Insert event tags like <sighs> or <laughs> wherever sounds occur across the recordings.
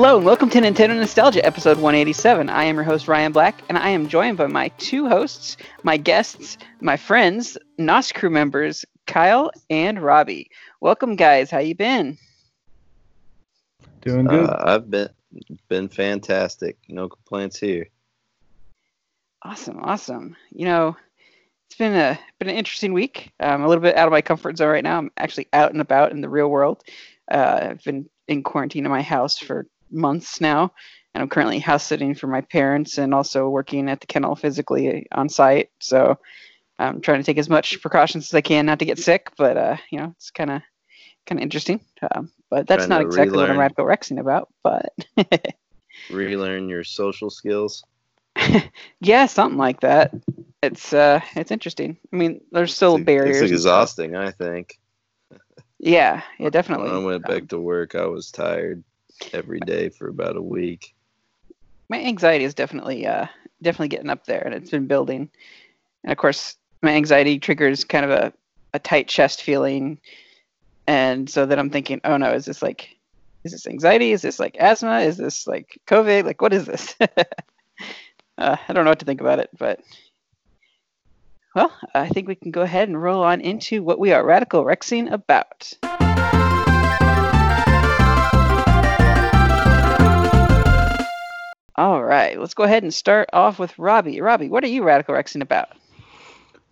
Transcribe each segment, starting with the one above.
Hello and welcome to Nintendo Nostalgia, episode 187. I am your host Ryan Black, and I am joined by my two hosts, my guests, my friends, NOS crew members, Kyle and Robbie. Welcome, guys. How you been? Doing good. Uh, I've been been fantastic. No complaints here. Awesome, awesome. You know, it's been a been an interesting week. I'm a little bit out of my comfort zone right now. I'm actually out and about in the real world. Uh, I've been in quarantine in my house for months now, and I'm currently house sitting for my parents and also working at the kennel physically on site. So I'm trying to take as much precautions as I can not to get sick. But uh, you know, it's kind of kind of interesting. Um, but that's not exactly what I'm relearn. radical rexing about. But <laughs> Relearn your social skills. <laughs> yeah, something like that. It's uh, it's interesting. I mean, there's still It's, barriers. it's exhausting, I think. Yeah, yeah, definitely. When I went back to work, I was tired every day for about a week. my anxiety is definitely uh definitely getting up there and it's been building. And of course my anxiety triggers kind of a, a tight chest feeling. And so then i'm thinking oh no is this like is this anxiety? Is this like asthma? Is this like covid? Like what is this? <laughs> Uh, i don't know what to think about it but well i think we can go ahead and roll on into what we are radical rexing about all right let's go ahead and start off with robbie robbie what are you radical rexing about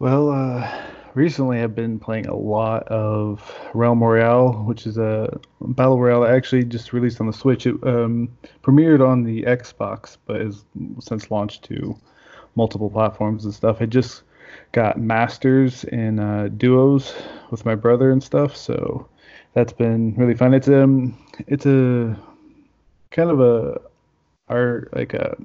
Well, uh, recently I've been playing a lot of Realm Royale, which is a battle royale that actually just released on the Switch. It um, premiered on the Xbox, but has since launched to multiple platforms and stuff. It just got masters in uh, duos with my brother and stuff, so that's been really fun. It's um, it's a kind of a art like a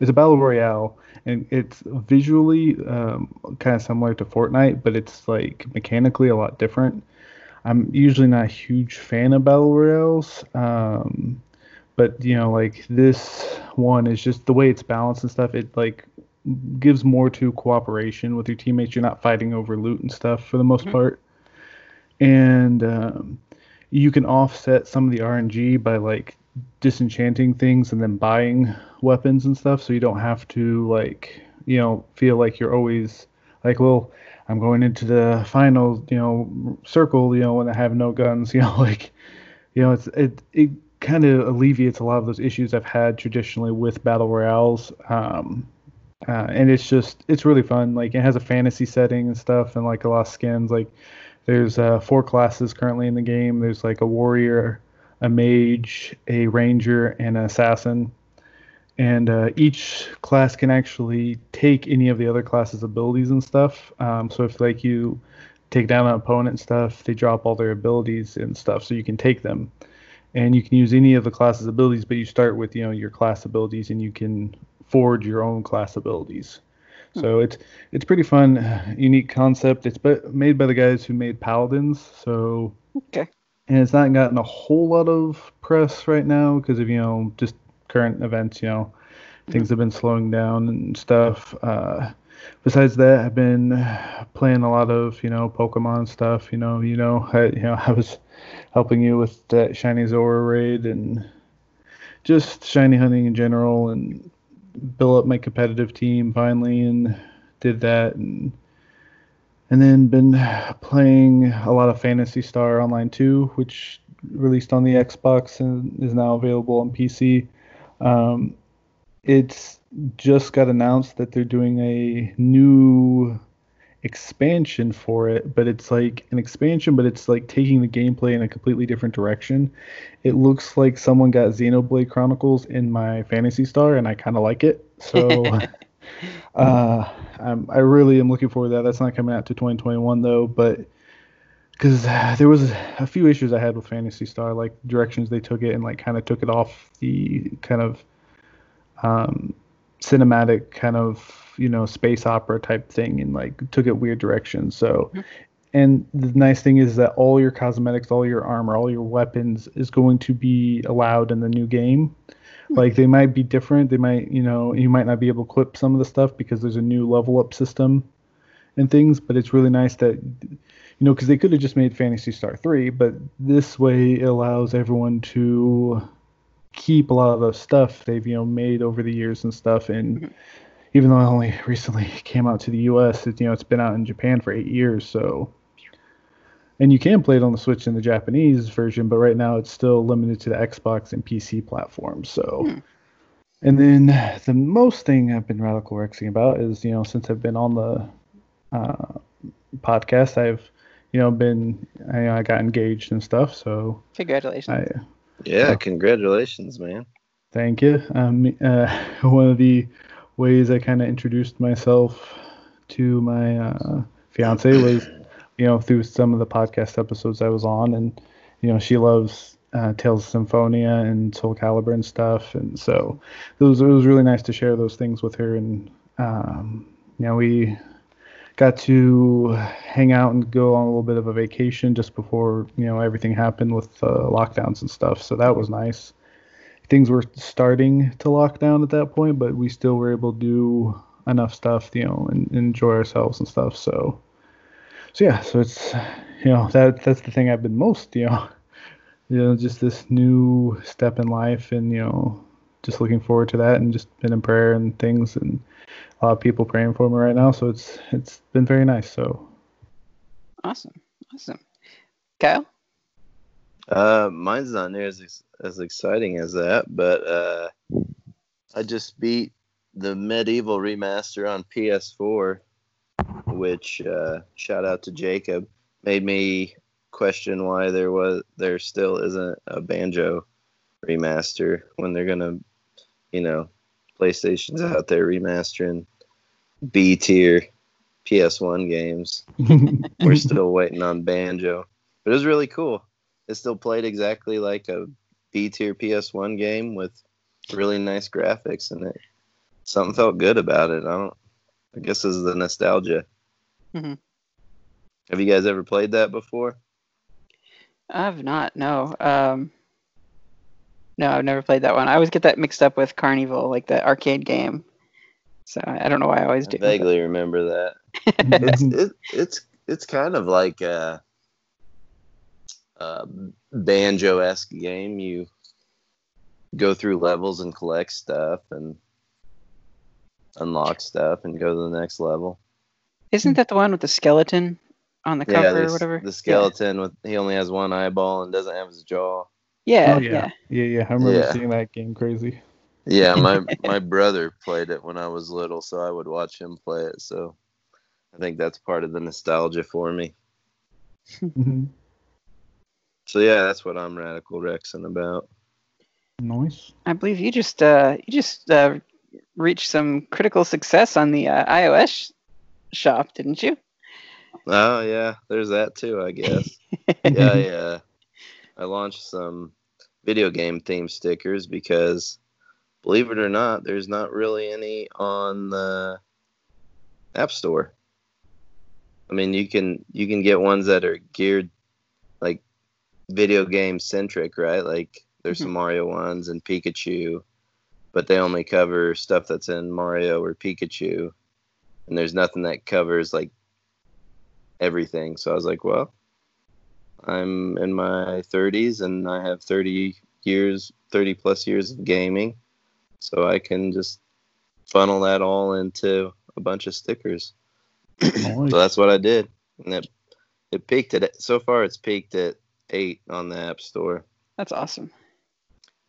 it's a battle royale and it's visually um, kind of similar to Fortnite, but it's like mechanically a lot different. I'm usually not a huge fan of battle royales, um, but you know, like this one is just the way it's balanced and stuff. It like gives more to cooperation with your teammates. You're not fighting over loot and stuff for the most Mhm. part, and um, you can offset some of the RNG by like disenchanting things and then buying weapons and stuff so you don't have to like you know feel like you're always like well i'm going into the final you know circle you know when i have no guns <laughs> you know like you know it's it it kind of alleviates a lot of those issues i've had traditionally with battle royales um uh, and it's just it's really fun like it has a fantasy setting and stuff and like a lot of skins like there's uh, four classes currently in the game there's like a warrior a mage, a ranger, and an assassin. And uh, each class can actually take any of the other classes' abilities and stuff. Um, so if like you take down an opponent and stuff, they drop all their abilities and stuff, so you can take them. And you can use any of the class's abilities, but you start with you know your class abilities, and you can forge your own class abilities. So it's it's pretty fun, unique concept. It's made by the guys who made Paladins, so okay and it's not gotten a whole lot of press right now because of you know just current events you know. Things have been slowing down and stuff. Uh, besides that i've been playing a lot of you know pokemon stuff you know you know i <laughs> you know i was helping you with that shiny zora raid and just shiny hunting in general and build up my competitive team finally and did that and and then been playing a lot of Phantasy Star Online 2, which released on the Xbox and is now available on PC. Um, it's just got announced that they're doing a new expansion for it, but it's like an expansion, but it's like taking the gameplay in a completely different direction. It looks like someone got Xenoblade Chronicles in my Phantasy Star, and I kind of like it. So. <laughs> Uh, I'm, I really am looking forward to that. That's not coming out to 2021 though, but because there was a few issues I had with Phantasy Star, like directions they took it and like kind of took it off the kind of um, cinematic kind of you know space opera type thing and like took it weird directions. So. And the nice thing is that all your cosmetics, all your armor, all your weapons is going to be allowed in the new game like they might be different they might you know you might not be able to clip some of the stuff because there's a new level up system and things but it's really nice that you know because they could have just made Phantasy Star 3 but this way it allows everyone to keep a lot of the stuff they've you know made over the years and stuff. And Mhm. even though it only <laughs> recently came out to the U.S., it, you know it's been out in Japan for eight years. So, and you can play it on the Switch in the Japanese version, but right now it's still limited to the Xbox and PC platforms. So. Hmm. And then the most thing I've been radical rexing about is, you know, since I've been on the uh, podcast, I've, you know, been, I, I got engaged and stuff. So Congratulations. I Yeah, congratulations, man. thank you. Um, uh, <laughs> one of the ways I kind of introduced myself to my uh, fiance was, you know, through some of the podcast episodes I was on, and you know, she loves uh, Tales of Symphonia and Soul Calibur and stuff, and so it was it was really nice to share those things with her, and um, you know, we got to hang out and go on a little bit of a vacation just before you know everything happened with uh, lockdowns and stuff, so that was nice. Things were starting to lock down at that point, but we still were able to do enough stuff, you know, and, and enjoy ourselves and stuff. So, so yeah, so it's you know that that's the thing I've been most you know, <laughs> you know, just this new step in life, and you know, just looking forward to that, and just been in prayer and things, and a lot of people praying for me right now. So it's it's been very nice. So Awesome. Awesome. Kyle? Uh, mine's not near as as exciting as that, but uh, I just beat the MediEvil remaster on PS4, which uh, shout out to Jacob made me question why there was there still isn't a banjo remaster when they're gonna, you know, PlayStation's out there remastering B tier PS1 games. <laughs> We're still waiting on Banjo. But it was really cool. It still played exactly like a B tier PS1 game with really nice graphics and it something felt good about it. I don't I guess this is the nostalgia. Mhm. Have you guys ever played that before? I've not. No. Um, no, I've never played that one. I always get that mixed up with Carnival, like the arcade game. So I don't know why I always I do. vaguely remember that. <laughs> it's it, it's it's kind of like a, a banjo esque game. You go through levels and collect stuff and unlock stuff and go to the next level. Isn't that the one with the skeleton on the yeah, cover the, or whatever? the skeleton with he only has one eyeball and doesn't have his jaw. Yeah. oh Yeah. yeah, yeah, yeah. I remember Yeah. seeing that game crazy. Yeah, my <laughs> my brother played it when I was little, so I would watch him play it. So I think that's part of the nostalgia for me. Mhm. So yeah, that's what I'm radical Rexing about. Nice. I believe you just uh, you just uh, reached some critical success on the uh, iOS shop, didn't you? Oh yeah, there's that too, I guess. yeah, <laughs> yeah. I launched some video game theme stickers because believe it or not, there's not really any on the App Store. I mean, you can you can get ones that are geared like video game centric, right? Like there's some Mario ones and Pikachu, but they only cover stuff that's in Mario or Pikachu. And there's nothing that covers like everything. So I was like, well, I'm in my 30s and I have 30 years, 30 plus years of gaming. So I can just funnel that all into a bunch of stickers. Nice. So that's what I did. And it, it peaked at, so far it's peaked at eight on the App Store. That's awesome.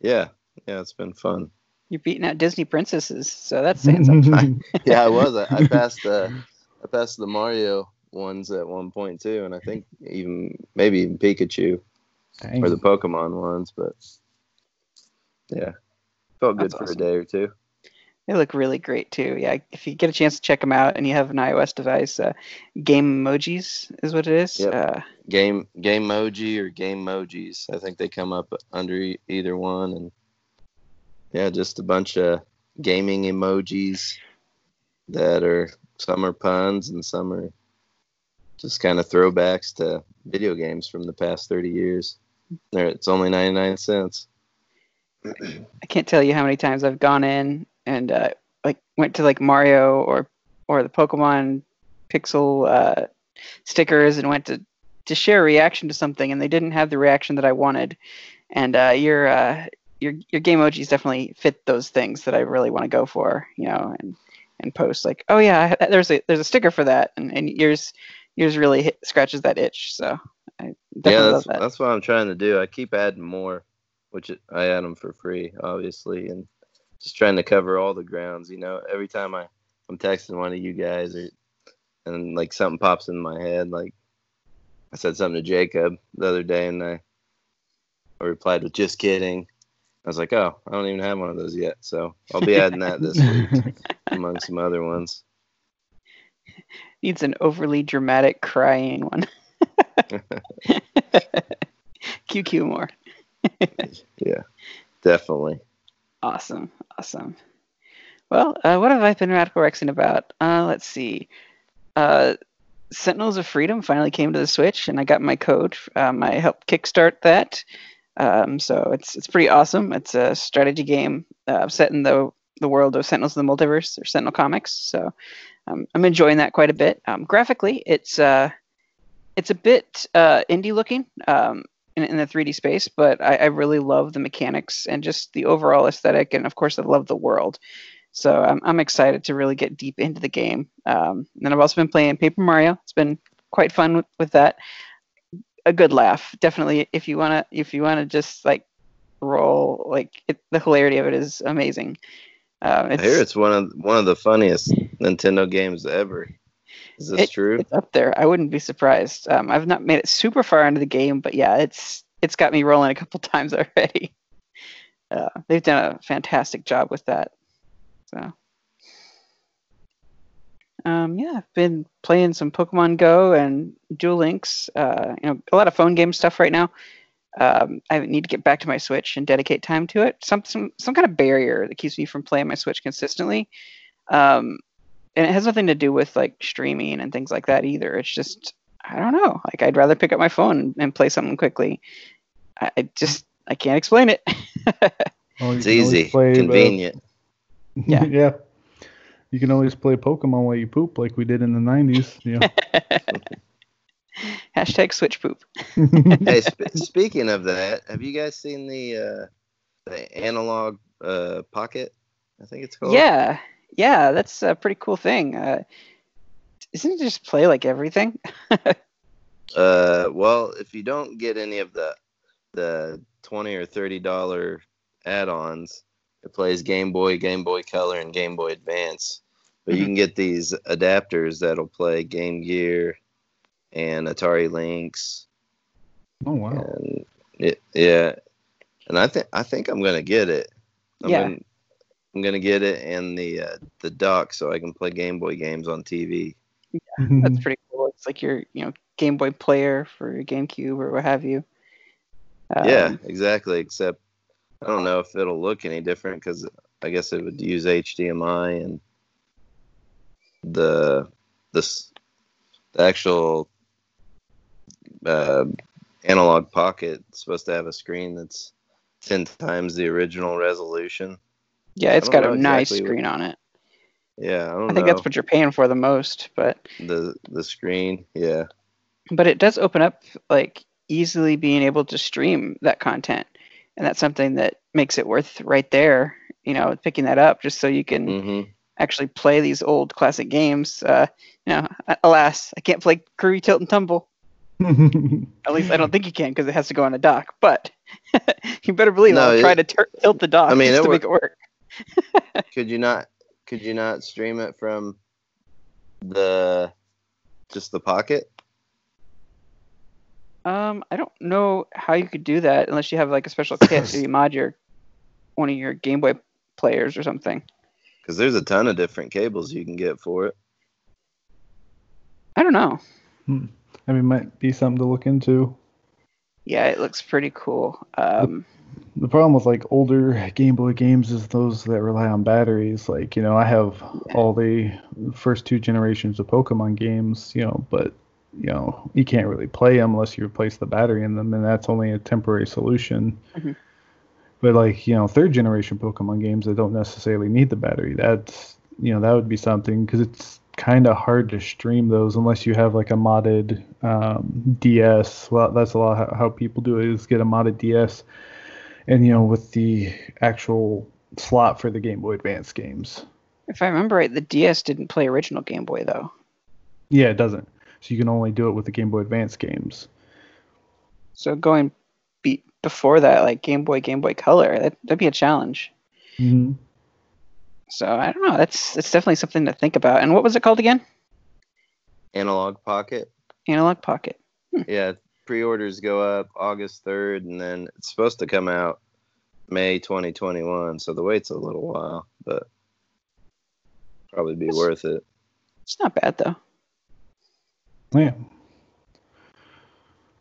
Yeah. Yeah, it's been fun. You're beating out Disney princesses, so that's saying something. Yeah, I was. I, I <laughs> passed the, I passed the Mario ones at one point too, and I think even maybe even Pikachu. Dang. or the Pokemon ones, but yeah, felt good That's for awesome. a day or two. They look really great too. Yeah, if you get a chance to check them out and you have an iOS device, uh, Game Emojis is what it is. Yep. Uh, Game Game Emoji or Game Emojis. I think they come up under e- either one, and yeah, just a bunch of gaming emojis that are some are puns and some are just kind of throwbacks to video games from the past thirty years. There, it's only ninety nine cents. I can't tell you how many times I've gone in and uh, like went to like Mario or or the Pokemon Pixel uh, stickers and went to to share a reaction to something and they didn't have the reaction that I wanted, and uh, your uh, your your game emojis definitely fit those things that I really want to go for, you know, and and post like, oh yeah, there's a there's a sticker for that, and, and yours yours really hit, scratches that itch. So I yeah, that's that. that's what I'm trying to do. I keep adding more, which I add them for free, obviously, and just trying to cover all the grounds. You know, every time I I'm texting one of you guys or and like something pops in my head, like I said something to Jacob the other day, and I, I replied with "just kidding." I was like, "Oh, I don't even have one of those yet," so I'll be adding that this week <laughs> among some other ones. Needs an overly dramatic crying one. <laughs> QQ more. <laughs> yeah, definitely. Awesome, awesome. Well, uh, what have I been radical rexing about? Uh, let's see. Uh, Sentinels of Freedom finally came to the Switch, and I got my code. Um, I helped kickstart that, um, so it's it's pretty awesome. It's a strategy game uh, set in the the world of Sentinels of the Multiverse or Sentinel Comics. So um, I'm enjoying that quite a bit. Um, graphically, it's uh, it's a bit uh, indie looking um, in, in, the 3D space, but I, I, really love the mechanics and just the overall aesthetic, and of course, I love the world. So I'm, I'm excited to really get deep into the game. Um, and I've also been playing Paper Mario. It's been quite fun with, with that. A good laugh, definitely. If you wanna, if you wanna just like roll, like it, the hilarity of it is amazing. Uh, I hear it's one of one of the funniest Nintendo games ever. Is this it, true? It's up there. I wouldn't be surprised. Um, I've not made it super far into the game, but yeah, it's it's got me rolling a couple <laughs> times already. Uh, they've done a fantastic job with that. So, um, yeah, I've been playing some Pokemon Go and Duel Links. Uh, you know, a lot of phone game stuff right now. Um, I need to get back to my Switch and dedicate time to it. Some some some kind of barrier that keeps me from playing my Switch consistently. Um, and it has nothing to do with like streaming and things like that either. It's just I don't know. Like I'd rather pick up my phone and play something quickly. I, I just I can't explain it. <laughs> well, it's easy, convenient. <laughs> Yeah. yeah. You can always play Pokemon while you poop, like we did in the '90s. You know. <laughs> Hashtag switch poop. <laughs> hey, sp- speaking of that, have you guys seen the uh, the Analogue uh, pocket? I think it's called. Yeah, yeah, that's a pretty cool thing. Uh, isn't it just play like everything? <laughs> uh, well, if you don't get any of the the twenty or thirty dollar add-ons, it plays Game Boy, Game Boy Color, and Game Boy Advance. But you mm-hmm. can get these adapters that'll play Game Gear and Atari Lynx. Oh wow! And it, yeah, and I think I think I'm gonna get it. I'm yeah. Gonna, I'm gonna get it and the uh, the dock so I can play Game Boy games on TV. Yeah, that's <laughs> pretty cool. It's like your you know Game Boy player for your GameCube or what have you. Um, yeah, exactly. Except I don't know if it'll look any different because I guess it would use HDMI and the this the actual uh, Analogue Pocket is supposed to have a screen that's ten times the original resolution. Yeah, it's got a exactly nice screen what, on it. Yeah, I, I think know. that's what you're paying for the most, but the the screen, yeah. But it does open up like easily being able to stream that content and that's something that makes it worth right there. You know, picking that up just so you can mm-hmm. actually play these old classic games. Uh, you know, alas, I can't play Kirby Tilt and Tumble. <laughs> At least I don't think you can because it has to go on a dock. But <laughs> you better believe no, I'll try to tilt the dock I mean, just to make it work. <laughs> could you not? Could you not stream it from the just the pocket? Um, I don't know how you could do that unless you have like a special kit to <laughs> mod your one of your Game Boy players or something. Because there's a ton of different cables you can get for it. I don't know. Hmm. I mean, might be something to look into. Yeah, it looks pretty cool. Um, the, the, problem with like older Game Boy games is those that rely on batteries. Like, you know, I have all the first two generations of Pokemon games, you know, but you know you can't really play them unless you replace the battery in them, and that's only a temporary solution. Mm-hmm. But like you know, third generation Pokemon games that don't necessarily need the battery, that's you know that would be something because it's kind of hard to stream those unless you have like a modded um, DS. Well, that's a lot how, how people do it is get a modded DS and you know with the actual slot for the Game Boy Advance games. If I remember right, the DS didn't play original Game Boy though. Yeah, it doesn't. So you can only do it with the Game Boy Advance games. So going be- before that, like Game Boy, Game Boy Color, that, that'd be a challenge. Mm-hmm. So I don't know. That's that's definitely something to think about. And what was it called again? Analogue Pocket. Analogue Pocket. Yeah, pre-orders go up August 3rd, and then it's supposed to come out May 2021. So the wait's a little while, but probably be Yes. worth it. It's not bad though. Yeah.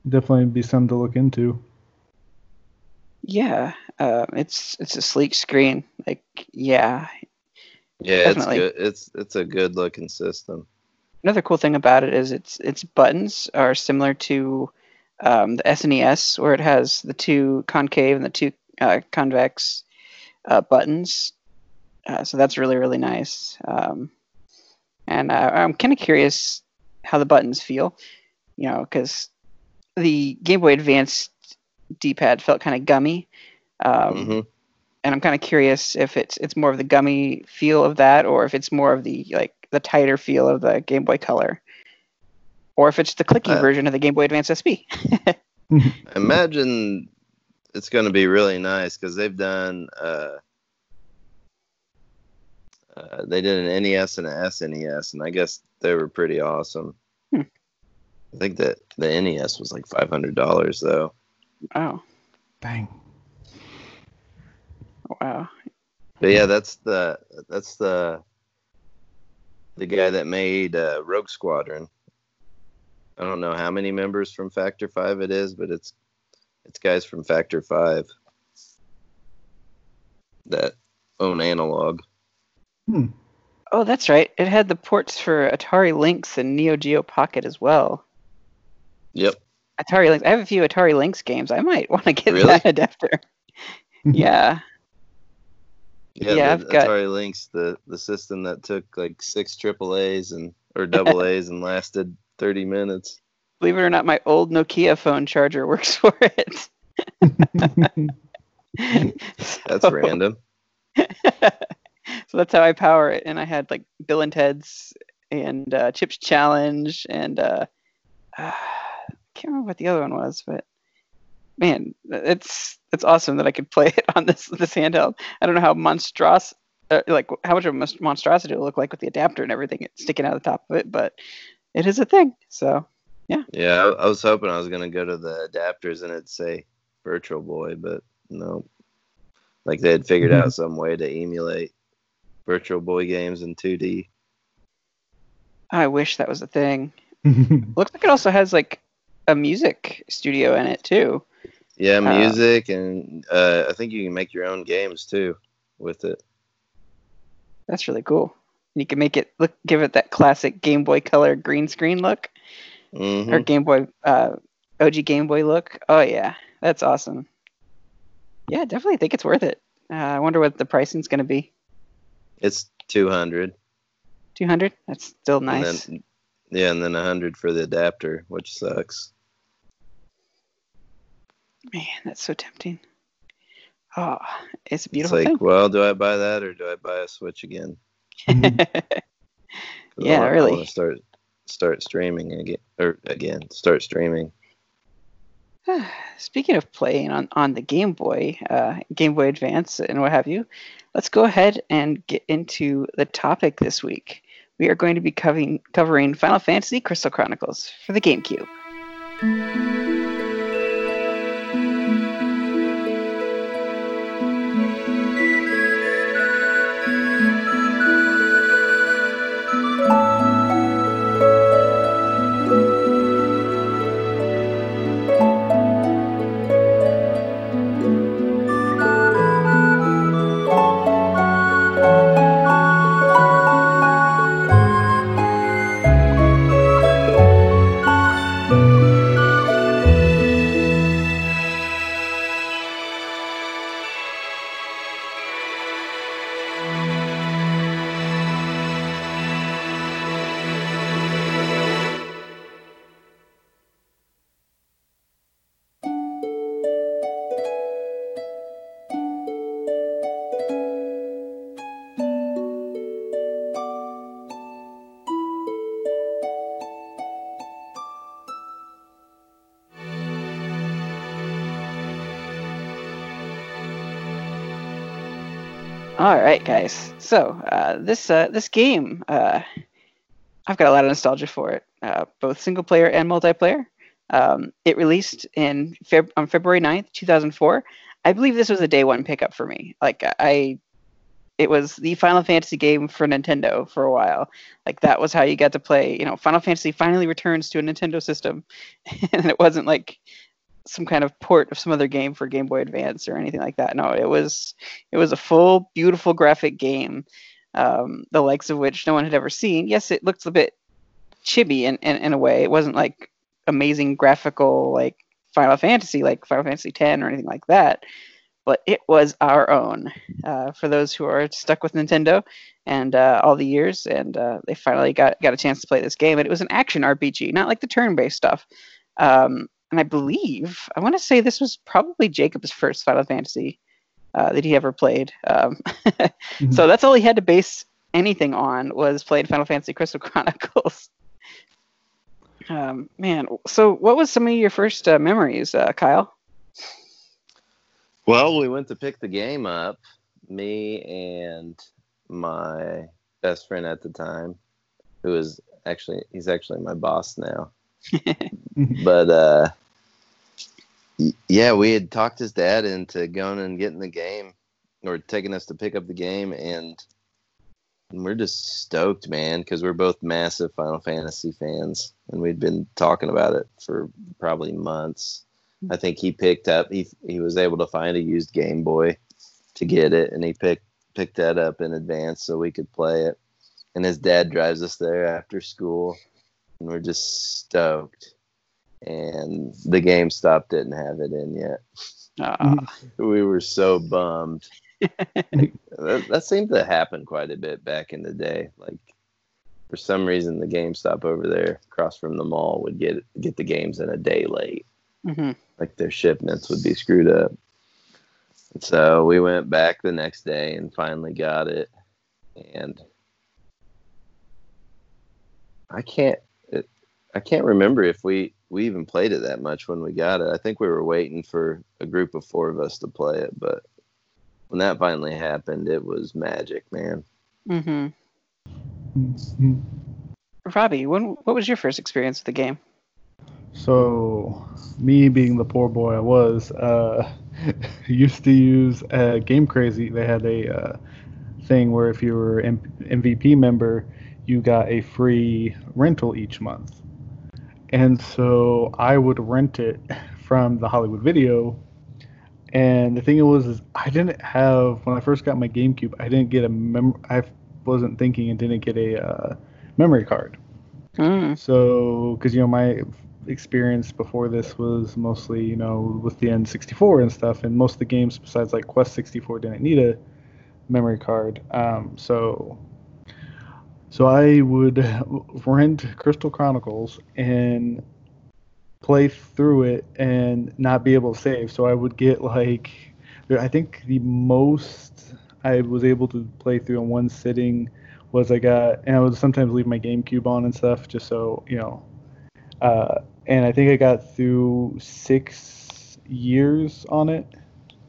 Definitely be something to look into. Yeah, uh, it's it's a sleek screen. Like, yeah. Yeah, Definitely. it's good. It's it's a good looking system. Another cool thing about it is its its buttons are similar to um, the SNES, where it has the two concave and the two uh, convex uh, buttons. Uh, so that's really really nice. Um, and uh, I'm kind of curious how the buttons feel, you know, because the Game Boy Advance D-pad felt kind of gummy. Um, hmm and I'm kind of curious if it's it's more of the gummy feel of that, or if it's more of the like the tighter feel of the Game Boy Color, or if it's the clicky Uh, version of the Game Boy Advance SP. <laughs> Imagine it's going to be really nice because they've done. Uh, uh, they did an NES and an SNES, and I guess they were pretty awesome. I think that the NES was like five hundred dollars though. oh, Dang. wow! But yeah, that's the that's the the guy that made uh, Rogue Squadron. I don't know how many members from Factor Five it is, but it's it's guys from Factor Five that own Analogue. Hmm. Oh, that's right. It had the ports for Atari Lynx and Neo Geo Pocket as well. Yep. Atari Lynx. I have a few Atari Lynx games. I might want to get Really? that <laughs> adapter. <laughs> yeah. Yeah, Yeah, I've got- Atari Lynx, the the system that took like six triple A's and or double <laughs> A's and lasted thirty minutes. Believe it or not, my old Nokia phone charger works for it. That's So- random. so that's how I power it. And I had like Bill and Ted's and uh, Chips Challenge and uh, <sighs> uh, can't remember what the other one was, but man, it's it's awesome that I could play it on this this handheld. I don't know how monstrous, uh, like how much of a monstrosity it will look like with the adapter and everything sticking out of the top of it, but it is a thing. So Yeah, I, I was hoping I was gonna go to the adapters and it'd say Virtual Boy, but no. Like they had figured out some way to emulate Virtual Boy games in 2D. I wish that was a thing. <laughs> Looks like it also has like a music studio in it too. Yeah, Uh, music and uh, I think you can make your own games too with it. That's really cool. You can make it look, give it that classic Game Boy Color green screen look, hmm or Game Boy, uh, OG Game Boy look. Oh yeah, that's awesome. Yeah, definitely think it's worth it. Uh, I wonder what the pricing's going to be. It's 200. Two hundred. That's still nice. And then, yeah, and then a 100 for the adapter, which sucks. Man, that's so tempting. Oh, it's a It's beautiful like, thing. well, do I buy that or do I buy a Switch again? <laughs> Yeah, I really. start start streaming again or again start streaming. <sighs> Speaking of playing on, on the Game Boy, uh, Game Boy Advance, and what have you, let's go ahead and get into the topic this week. We are going to be covering, covering Final Fantasy Crystal Chronicles for the GameCube. Guys. So uh, this uh, this game, uh, I've got a lot of nostalgia for it, uh, both single player and multiplayer. Um, it released in Feb- on February 9th, 2004. I believe this was a day one pickup for me. Like I, it was the Final Fantasy game for Nintendo for a while. Like that was how you got to play. You know, Final Fantasy finally returns to a Nintendo system, <laughs> and it wasn't like some kind of port of some other game for Game Boy Advance or anything like that. No, it was it was a full, beautiful graphic game, um, the likes of which no one had ever seen. Yes, it looks a bit chibi in, in, in a way. It wasn't like amazing graphical like Final Fantasy, like Final Fantasy X or anything like that. But it was our own uh, for those who are stuck with Nintendo and uh, all the years, and uh, they finally got got a chance to play this game. And it was an action RPG, not like the turn-based stuff. Um, and I believe I want to say this was probably Jacob's first Final Fantasy uh, that he ever played. Um, mm-hmm. <laughs> So that's all he had to base anything on was played Final Fantasy Crystal <laughs> Chronicles. Um, man, so what was some of your first uh, memories, uh, Kyle? Well, we went to pick the game up, me and my best friend at the time, who is actually he's actually my boss now. <laughs> but uh, yeah, we had talked his dad into going and getting the game, or taking us to pick up the game, and we're just stoked, man, because we're both massive Final Fantasy fans, and we'd been talking about it for probably months. I think he picked up he he was able to find a used Game Boy to get it, and he picked picked that up in advance so we could play it. And his dad drives us there after school, and we're just stoked. And the GameStop didn't have it in yet. Uh. <laughs> we were so bummed. <laughs> that, that seemed to happen quite a bit back in the day. Like for some reason, the GameStop over there across from the mall would get get the games in a day late. Mm-hmm. Like their shipments would be screwed up. And so we went back the next day and finally got it. And I can't I can't remember if we we even played it that much when we got it. I think we were waiting for a group of four of us to play it, but when that finally happened, it was magic, man. Mm-hmm. mm-hmm. Robbie, when what was your first experience with the game? So, me being the poor boy I was, uh, <laughs> used to use uh, Game Crazy. They had a uh, thing where if you were M- MVP member, you got a free rental each month. And so I would rent it from the Hollywood Video. And the thing it was, is I didn't have when I first got my GameCube. I didn't get a mem. I wasn't thinking and didn't get a uh, memory card. Mm. So, because you know my experience before this was mostly you know with the N64 and stuff, and most of the games besides like Quest 64 didn't need a memory card. Um, so so I would rent Crystal Chronicles and play through it and not be able to save. So I would get like, I think the most I was able to play through in one sitting was I got, and I would sometimes leave my GameCube on and stuff just so, you know, uh, and I think I got through six years on it,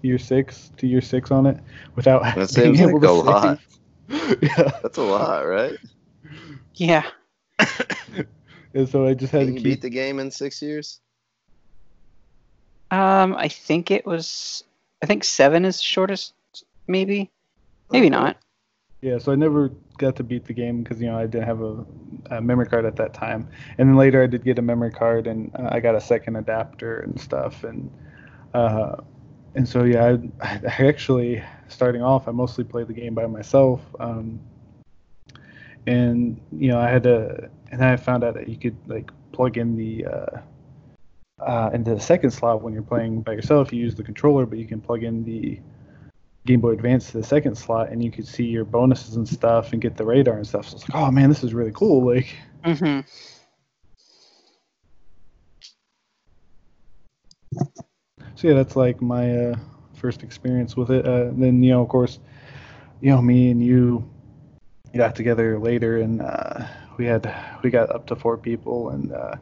year six to year six on it without that <laughs> seems like a lot. Yeah. <laughs> That's a lot, right? Yeah. <laughs> and so I just had Can to you keep... beat the game in six years. Um, I think it was. I think seven is shortest, maybe. Maybe okay. not. Yeah, so I never got to beat the game because you know I didn't have a, a, memory card at that time, and then later I did get a memory card and uh, I got a second adapter and stuff, and uh, and so yeah, I, I, actually starting off I mostly played the game by myself. Um, and you know I had to, and I found out that you could like plug in the uh, uh, into the second slot when you're playing by yourself. You use the controller, but you can plug in the Game Boy Advance to the second slot, and you could see your bonuses and stuff, and get the radar and stuff. So it's like, oh man, this is really cool. Like. Mm-hmm. So yeah, that's like my uh, first experience with it. Uh, then you know, of course, you know, me and you got together later and uh, we had we got up to four people and uh,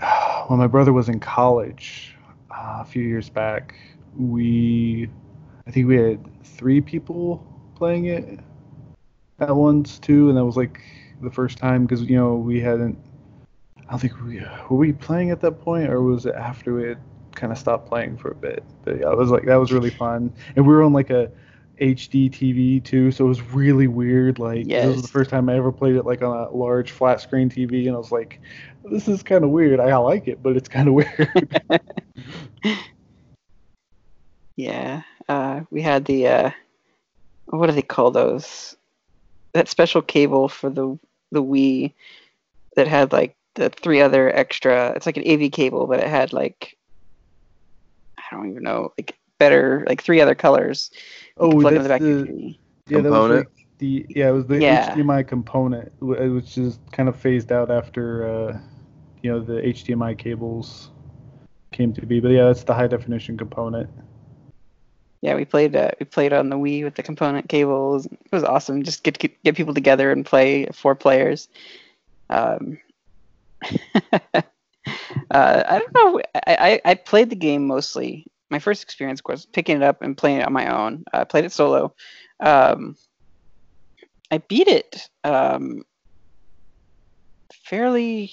<sighs> when my brother was in college uh, a few years back we i think we had three people playing it at once too, and that was like the first time because you know we hadn't. I don't think we were we playing at that point, or was it after we had kind of stopped playing for a bit? But yeah, it was like that was really fun, and we were on like a HD TV too, so it was really weird. Like Yes. this was the first time I ever played it like on a large flat screen TV, and I was like, "This is kind of weird. I like it, but it's kind of <laughs> weird." <laughs> Yeah. Uh, we had the uh, what do they call those? That special cable for the the Wii that had like the three other extra. It's like an AV cable, but it had like I don't even know, like better, like three other colors. oh, plug in the that's back of your the TV. yeah, that was Component? like the yeah, it was the Yeah. HDMI component, wh- which is kind of phased out after uh, you know the HDMI cables came to be. But yeah, that's the high definition component. Yeah, we played uh, we played on the Wii with the component cables. It was awesome. Just get get people together and play four players. Um, <laughs> uh, I don't know. I, I I played the game mostly. My first experience was picking it up and playing it on my own. I played it solo. Um, I beat it um, fairly.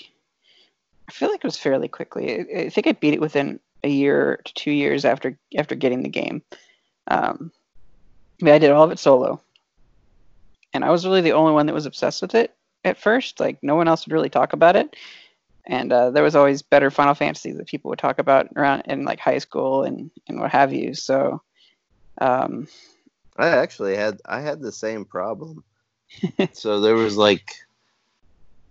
I feel like it was fairly quickly. I, I think I beat it within a year to two years after after getting the game. Um, I, did all of it solo, and I was really the only one that was obsessed with it at first. Like no one else would really talk about it, and uh, there was always better Final Fantasies that people would talk about around in like high school and and what have you. So, um, I actually had I had the same problem. <laughs> so there was like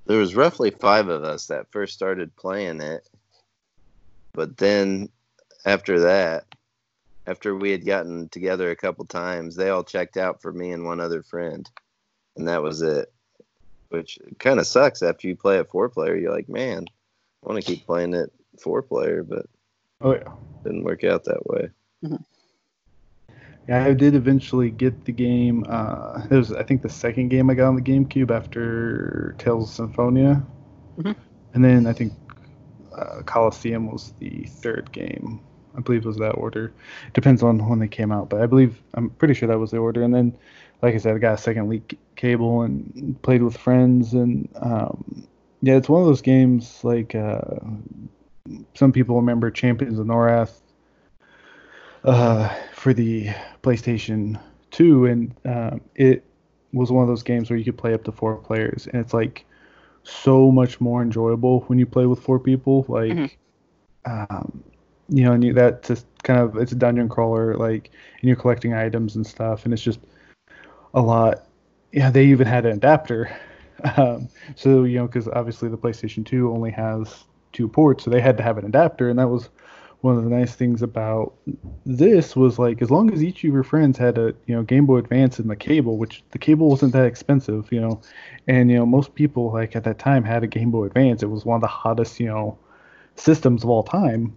there was roughly five of us that first started playing it. But then after that, after we had gotten together a couple times, they all checked out for me and one other friend. And that was it. Which kind of sucks after you play it four player. You're like, man, I want to keep playing it four player, but Oh yeah. didn't work out that way. Yeah, I did eventually get the game. Uh, it was, I think, the second game I got on the GameCube after Tales of Symphonia, Mhm. and then I think uh, Colosseum was the third game. I believe it was that order. Depends on when they came out, but I believe I'm pretty sure that was the order. And then, like I said, I got a second leak cable and played with friends, and um, yeah, it's one of those games like uh, some people remember Champions of Norath uh, for the PlayStation 2, and um, it was one of those games where you could play up to four players, and it's like so much more enjoyable when you play with four people. Like, Mhm. um, you know, and you, that just kind of it's a dungeon crawler, like, and you're collecting items and stuff, and it's just a lot. Yeah, they even had an adapter. Um, so you know, because obviously the PlayStation 2 only has two ports, so they had to have an adapter, and that was one of the nice things about this was like as long as each of your friends had a you know Game Boy Advance and the cable, which the cable wasn't that expensive, you know, and you know most people like at that time had a Game Boy Advance. It was one of the hottest you know systems of all time.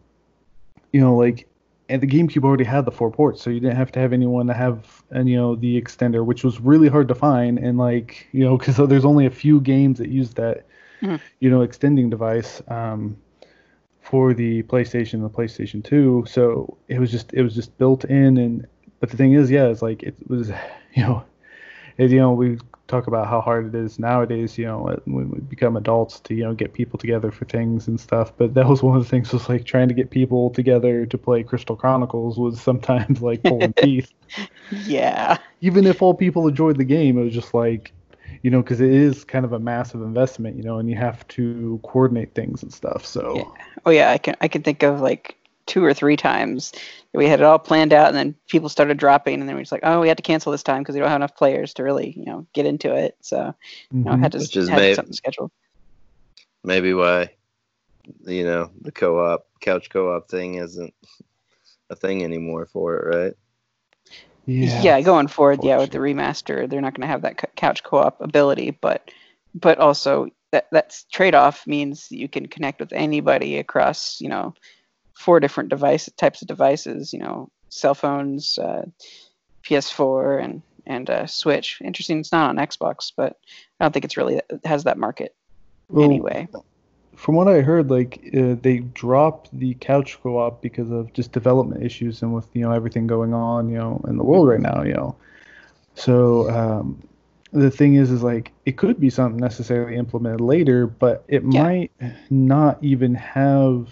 You know, like and the GameCube already had the four ports, so you didn't have to have anyone to have and you know the extender, which was really hard to find, and like <laughs> you know because there's only a few games that use that Mhm. you know extending device. Um, for the PlayStation and the PlayStation 2. So it was just it was just built in and but the thing is, yeah, it's like it was <sighs> you know it, you know we talk about how hard it is nowadays, you know, when we become adults to you know get people together for things and stuff. But that was one of the things was like trying to get people together to play Crystal Chronicles was sometimes <laughs> like pulling <laughs> teeth. yeah, Even if all people enjoyed the game, it was just like you know, because it is kind of a massive investment, you know, and you have to coordinate things and stuff. So Yeah. oh yeah, I can I can think of like two or three times we had it all planned out, and then people started dropping, and then we're just like, oh, we had to cancel this time because we don't have enough players to really you know get into it. So you know, mhm. had to Which is had may- something scheduled. maybe why you know the co-op couch co-op thing isn't a thing anymore for it right Yeah, yeah going forward, yeah, with the remaster, they're not going to have that couch co-op ability, but but also that that's trade-off means you can connect with anybody across, you know, four different device types of devices, you know, cell phones, uh, PS4, and and uh, Switch. Interesting, it's not on Xbox, but I don't think it's really it has that market Well, anyway. From what I heard, like uh, they dropped the couch co-op because of just development issues and with you know everything going on, you know, in the world right now, you know. So um, the thing is, is like it could be something necessarily implemented later, but it Yeah. might not even have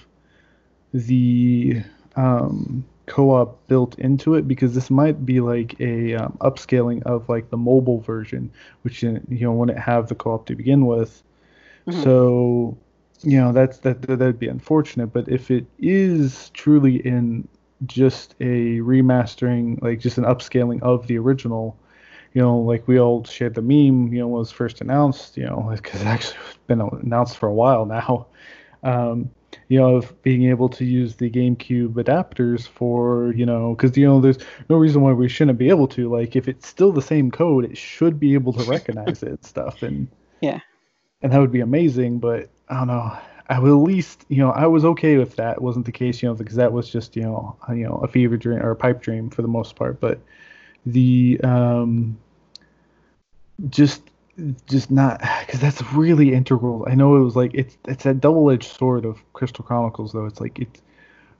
the um, co-op built into it because this might be like a um, upscaling of like the mobile version, which you know wouldn't have the co-op to begin with. Mhm. So you know that's that that- that'd be unfortunate. But if it is truly in just a remastering, like just an upscaling of the original, you know, like we all shared the meme, you know, was first announced, you know, <laughs> because it actually been announced for a while now. Um, you know, of being able to use the GameCube adapters for, you know, because you know, there's no reason why we shouldn't be able to. Like, if it's still the same code, it should be able to recognize it and stuff, and <laughs> Yeah. and that would be amazing. But I don't know. I would at least, you know, I was okay with that It wasn't the case, you know, because that was just, you know, you know, a fever dream or a pipe dream for the most part. But the um, just just not because that's really integral. I know it was like it's it's a double edged sword of Crystal Chronicles though. It's like it's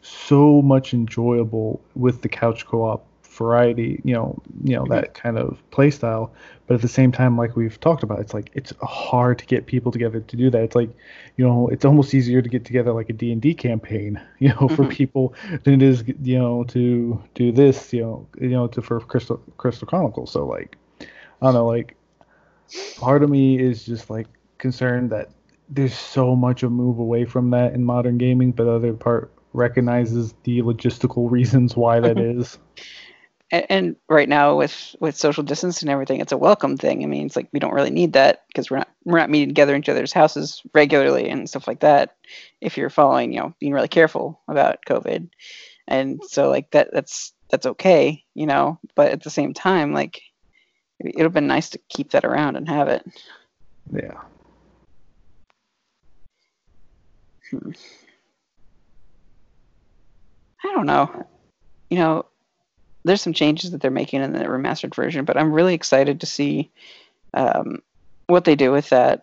so much enjoyable with the couch co-op variety, you know, you know that kind of play style. But at the same time, like we've talked about, it's like it's hard to get people together to do that. It's like, you know, it's almost easier to get together like a D and D campaign, <laughs> you know, for Mhm. people than it is, you know, to do this, you know, you know, to for Crystal Crystal Chronicles. So like, I don't know, like part of me is just like concerned that there's so much a move away from that in modern gaming, but the other part recognizes the logistical <laughs> reasons why that <laughs> is. and, and right now with with social distance and everything it's a welcome thing i mean it's like we don't really need that because we're not we're not meeting together in each other's houses regularly and stuff like that if you're following you know being really careful about covid and so like that that's that's okay you know but at the same time like it would have been nice to keep that around and have it Yeah. I don't know. You know, there's some changes that they're making in the remastered version, but I'm really excited to see um, what they do with that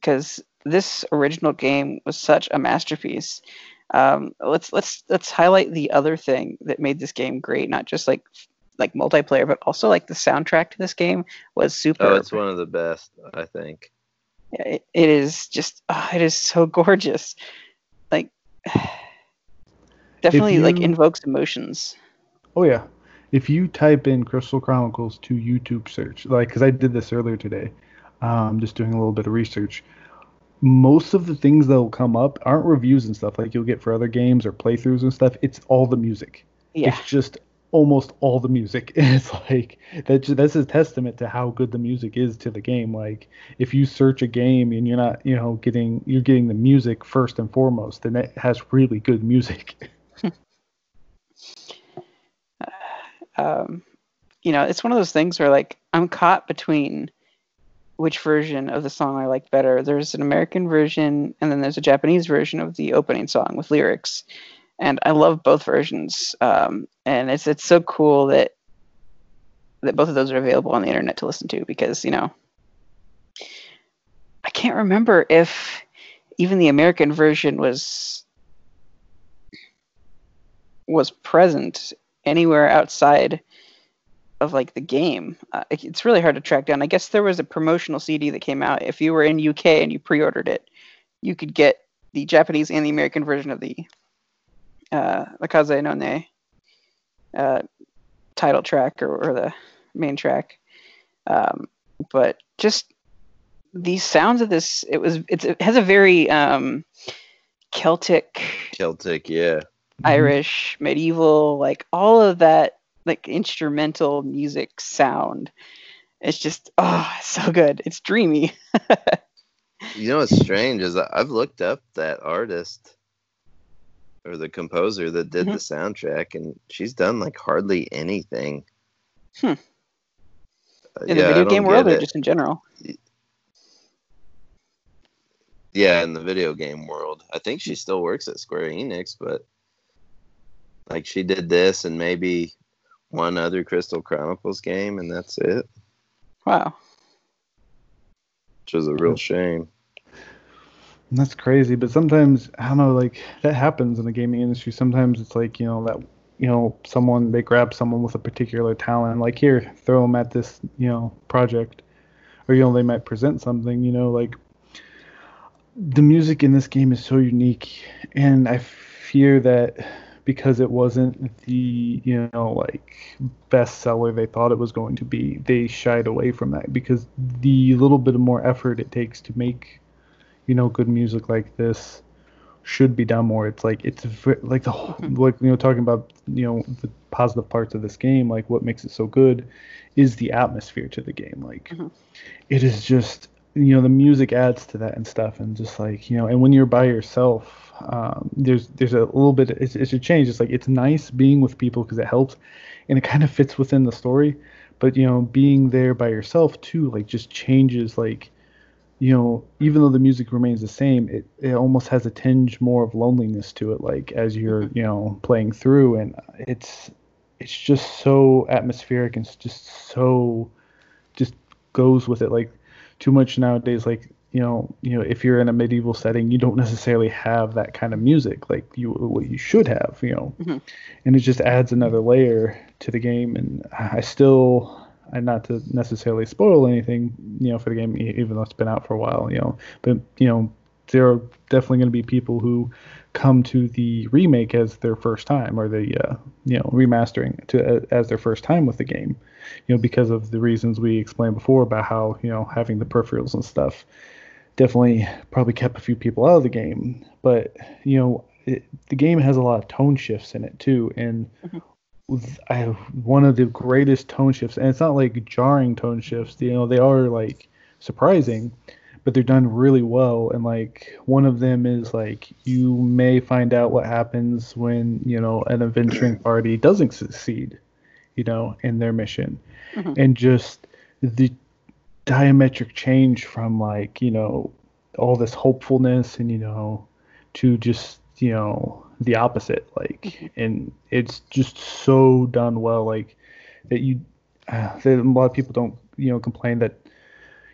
because this original game was such a masterpiece. Um, let's let's let's highlight the other thing that made this game great, not just like like multiplayer, but also like the soundtrack to this game was super. Oh, it's one of the best, I think. Yeah, it, it is just ah, it is so <laughs> gorgeous like <sighs> definitely like invokes emotions Oh yeah. If you type in Crystal Chronicles to YouTube search, like, because I did this earlier today, um, just doing a little bit of research. Most of the things that will come up aren't reviews and stuff like you'll get for other games or playthroughs and stuff. It's all the music. yeah It's just almost all the music. <laughs> It's like that's that's a testament to how good the music is to the game. Like if you search a game and you're not, you know, getting you're getting the music first and foremost, then it has really good music. <laughs> <sighs> um, you know, it's one of those things where like I'm caught between which version of the song I like better. There's an American version and then there's a Japanese version of the opening song with lyrics, and I love both versions. Um, and it's it's so cool that that both of those are available on the internet to listen to because you know I can't remember if even the American version was was present anywhere outside of like the game. Uh, it- it's really hard to track down. I guess there was a promotional CD that came out. If you were in UK and you pre-ordered it, you could get the Japanese and the American version of the uh, Akaze no Ne uh, title track or, or the main track. Um, but just the sounds of this, it was it's, it has a very um, Celtic Celtic, yeah. <laughs> Irish, medieval, like all of that like instrumental music sound. It's just oh, so good. It's dreamy. <laughs> You know what's strange is I've looked up that artist or the composer that did Mhm. the soundtrack, and she's done like hardly anything. Hmm. Uh, In yeah, the video game world or just in general. Yeah, in the video game world. I think she still works at Square Enix, but like she did this and maybe one other Crystal Chronicles game, and that's it, Wow. which is a real shame. That's crazy, but sometimes I don't know, like that happens in the gaming industry. Sometimes it's like you know that you know someone they grab someone with a particular talent. Like here throw them at this you know project. Or you know they might present something you know like the music in this game is so unique. And i fear that because it wasn't the you know like bestseller they thought it was going to be they shied away from that. Because the little bit of more effort it takes to make you know good music like this should be done more. It's like it's like the whole like you know talking about you know the positive parts of this game like what makes it so good is the atmosphere to the game. Like mm-hmm. it is just you know the music adds to that and stuff and just like you know and when you're by yourself um, there's there's a little bit it's, it's a change. It's like it's nice being with people because it helps and it kind of fits within the story but you know being there by yourself too like just changes like you know even though the music remains the same it, it almost has a tinge more of loneliness to it like as you're mm-hmm. you know playing through and it's it's just so atmospheric and it's just so just goes with it like too much nowadays like you know, you know, if you're in a medieval setting, you don't necessarily have that kind of music like you what you should have, you know, mm-hmm. and it just adds another layer to the game. And I still, and not to necessarily spoil anything, you know, for the game, even though it's been out for a while, you know, but you know, there are definitely going to be people who come to the remake as their first time or the uh, you know remastering to uh, as their first time with the game you know because of the reasons we explained before about how you know having the peripherals and stuff definitely probably kept a few people out of the game. But you know, it, the game has a lot of tone shifts in it too, and mm-hmm. I have one of the greatest tone shifts, and it's not like jarring tone shifts. You know, they are like surprising, but they're done really well. And like one of them is like you may find out what happens when you know an adventuring <clears throat> party doesn't succeed, you know, in their mission, mm-hmm. and just the diametric change from like you know all this hopefulness and you know to just you know the opposite like mm-hmm. and it's just so done well like that you uh, that a lot of people don't you know complain that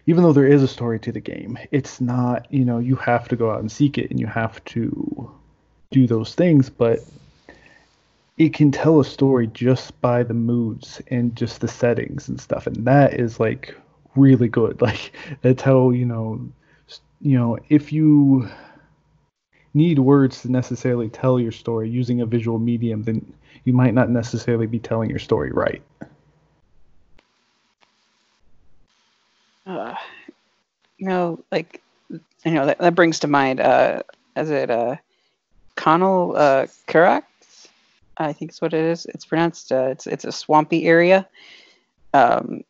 even though there is a story to the game it's not you know you have to go out and seek it and you have to do those things but it can tell a story just by the moods and just the settings and stuff and that is like really good. <laughs> Like that's how you know, you know, if you need words to necessarily tell your story using a visual medium, then you might not necessarily be telling your story right. Uh, you know, like you know that, that brings to mind. Uh, is it uh, Conall uh, Curach? I think it's what it is. It's pronounced. Uh, it's it's a swampy area. Um,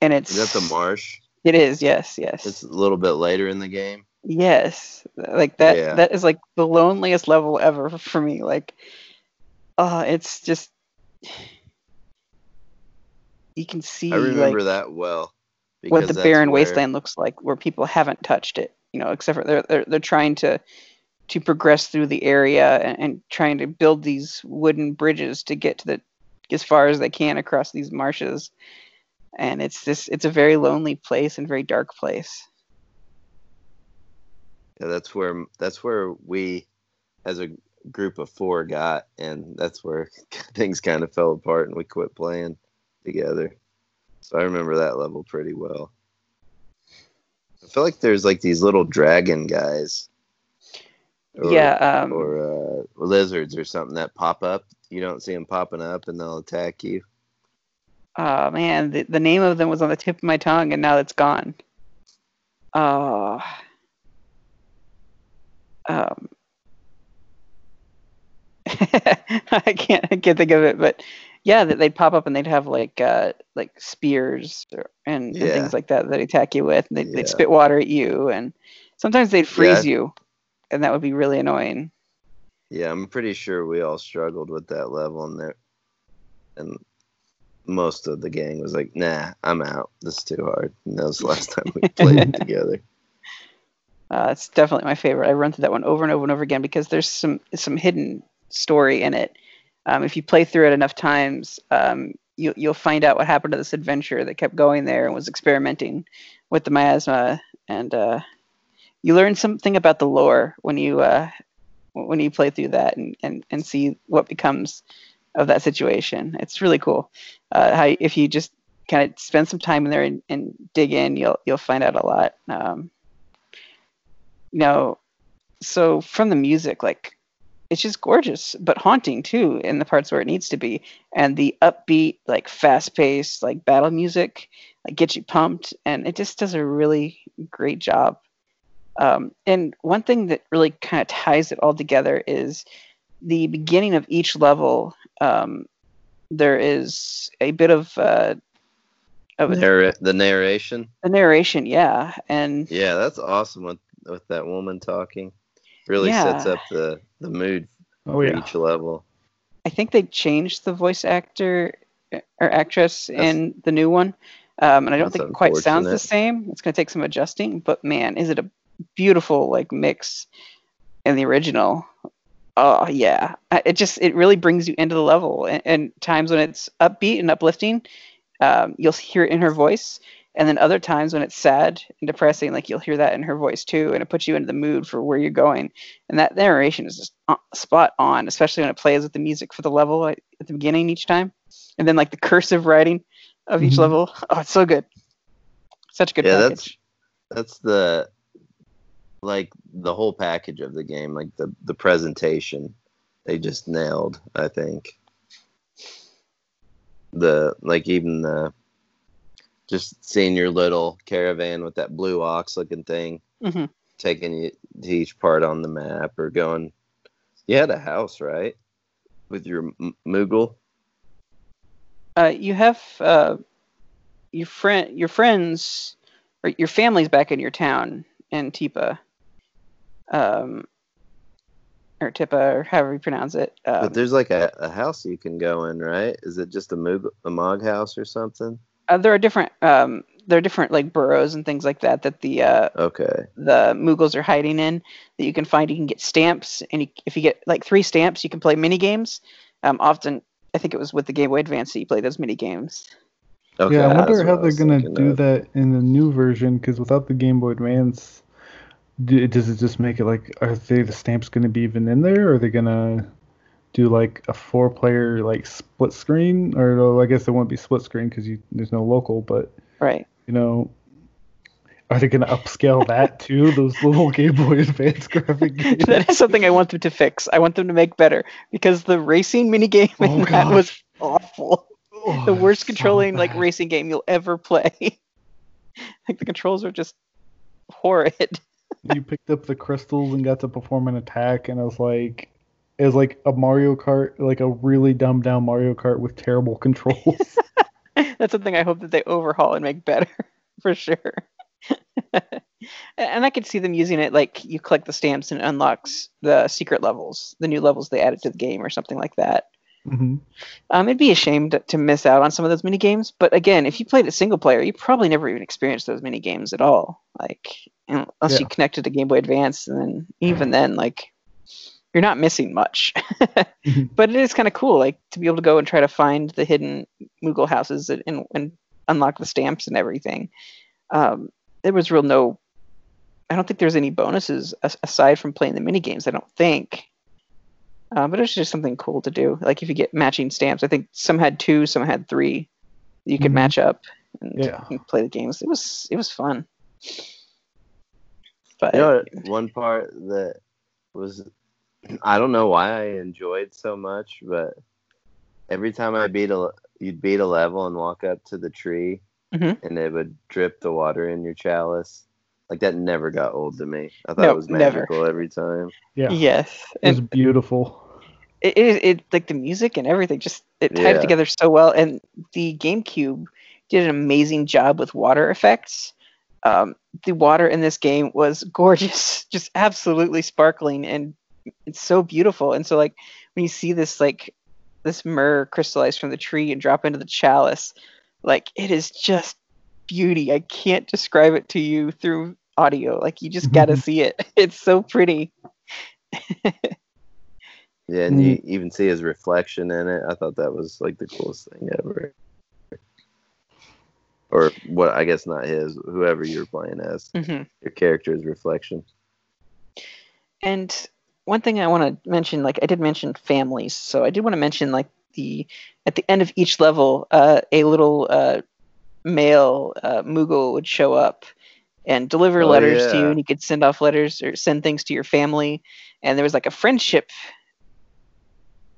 and it's is that the marsh? It is. Yes. Yes. It's a little bit later in the game. Yes, like that. Yeah. That is like the loneliest level ever <laughs> for me. Like, uh, it's just you can see. I remember like, that well. What the barren where... wasteland looks like, where people haven't touched it. You know, except for they're they're, they're trying to to progress through the area and, and trying to build these wooden bridges to get to the as far as they can across these marshes and it's this it's a very lonely place and very dark place yeah that's where that's where we as a group of four got and that's where <laughs> things kind of fell apart and we quit playing together. So i remember that level pretty well. I feel like there's like these little dragon guys or, yeah um, or uh, lizards or something that pop up. You don't see them popping up and they'll attack you. Oh man, the, the name of them was on the tip of my tongue, and now it's gone. Uh, um, <laughs> I can't I can't think of it, but yeah, that they'd pop up and they'd have like uh, like spears or, and, yeah. and, things like that that attack you with. They'd, yeah. they'd, spit water at you, and sometimes they'd freeze yeah. you, and that would be really annoying. Yeah, I'm pretty sure we all struggled with that level, and there, and most of the gang was like, "Nah, I'm out. This is too hard." And that was the last time we <laughs> played together. Uh, it's definitely my favorite. I run through that one over and over and over again because there's some some hidden story in it. Um, if you play through it enough times, um, you, you'll find out what happened to this adventurer that kept going there and was experimenting with the miasma, and uh, you learn something about the lore when you uh, when you play through that and, and, and see what becomes of that situation. It's really cool. Uh, how if you just kind of spend some time in there and, and dig in, you'll you'll find out a lot. Um, you know, so from the music, like it's just gorgeous, but haunting too in the parts where it needs to be. And the upbeat, like fast paced, like battle music, like gets you pumped, and it just does a really great job. Um, and one thing that really kind of ties it all together is the beginning of each level. Um, there is a bit of uh, of the narration. the narration, yeah, and Yeah, that's awesome with with that woman talking. Really Yeah. sets up the the mood Oh for yeah. each level. I think they changed the voice actor uh, or actress That's- in the new one. Um, and I don't think it quite sounds the same. It's going to take some adjusting, but man, is it a beautiful like mix in the original. Oh yeah, it just it really brings you into the level. And, and times when it's upbeat and uplifting, um, you'll hear it in her voice. And then other times when it's sad and depressing, like you'll hear that in her voice too, and it puts you into the mood for where you're going. And that narration is just uh, spot on, especially when it plays with the music for the level at at the beginning each time, and then like the cursive writing of each Mhm. level. <laughs> Oh, it's so good. Such a good Yeah, package. That's the like the whole package of the game, like the the presentation. They just nailed, I think. The like even the just seeing your little caravan with that blue ox looking thing hmm taking you to each part on the map or going you had a house right? With your M- moogle? Uh, you have uh, your friend, your friends, or your family's back in your town in Tipa, um, or Tipa, or however you pronounce it. Um, but there's like a, a house you can go in right? Is it just a moog a mog house or something uh, there are different, um, there are different like burrows and things like that that the uh, okay the Moogles are hiding in that you can find. You can get stamps, and you, if you get like three stamps, you can play mini games. Um, often, I think it was with the Game Boy Advance that you play those mini games. okay yeah, I wonder how I they're gonna do of. that in the new version. Because without the Game Boy Advance, d- does it just make it like are they the stamps gonna be even in there? Or are they gonna do like a four-player like split screen? Or no, I guess it won't be split screen because there's no local. But Right. you know, are they gonna upscale that too? Those little <laughs> Game Boy Advance <laughs> graphic games. that is something I want them to fix. I want them to make better because the racing mini game oh, in Oh, that was awful. Oh, the worst so controlling like racing game you'll ever play. <laughs> like the controls are just horrid. you picked up the crystals and got to perform an attack, and I was like, was like a Mario Kart, like a really dumbed down Mario Kart with terrible controls. <laughs> That's something I hope that they overhaul and make better <laughs> for sure. <laughs> and I could see them using it like you collect the stamps and it unlocks the secret levels, the new levels they added to the game or something like that. hmm Um, it'd be a shame to, to miss out on some of those mini games. But again, if you played it single player, you probably never even experienced those mini games at all. Like unless you connected to Game Boy Advance, and then even then, like you're not missing much. <laughs> Mhm. but it is kind of cool, like to be able to go and try to find the hidden Moogle houses and, and, and unlock the stamps and everything. Um, there was real no. I don't think there's any bonuses as- aside from playing the mini games. I don't think. Uh, but it's just something cool to do. Like if you get matching stamps, I think some had two, some had three. You could Mhm. match up and, Yeah. and play the games. It was it was fun. But You know, one part that was, I don't know why I enjoyed so much, but every time I beat a, you'd beat a level and walk up to the tree, Mhm. and it would drip the water in your chalice. Like that never got old to me. I thought No, it was never. magical every time. Yeah, yes, it was and beautiful. it, it, it like the music and everything just it tied it Yeah. together so well. And the GameCube did an amazing job with water effects. Um, the water in this game was gorgeous, <laughs> just absolutely sparkling, and it's so beautiful. And so like when you see this like this myrrh crystallize from the tree and drop into the chalice, like it is just beauty. I can't describe it to you through audio. Like you just got to <laughs> see it. <laughs> It's so pretty. <laughs> Yeah, and you even see his reflection in it. I thought that was like the coolest thing ever. Or what? I guess not his. Whoever you're playing as, hmm your character's reflection. And one thing I want to mention, like I did mention families, so I did want to mention like the at the end of each level, uh, a little uh, male uh, Moogle would show up and deliver Oh, letters to you, and you could send off letters or send things to your family. And there was like a friendship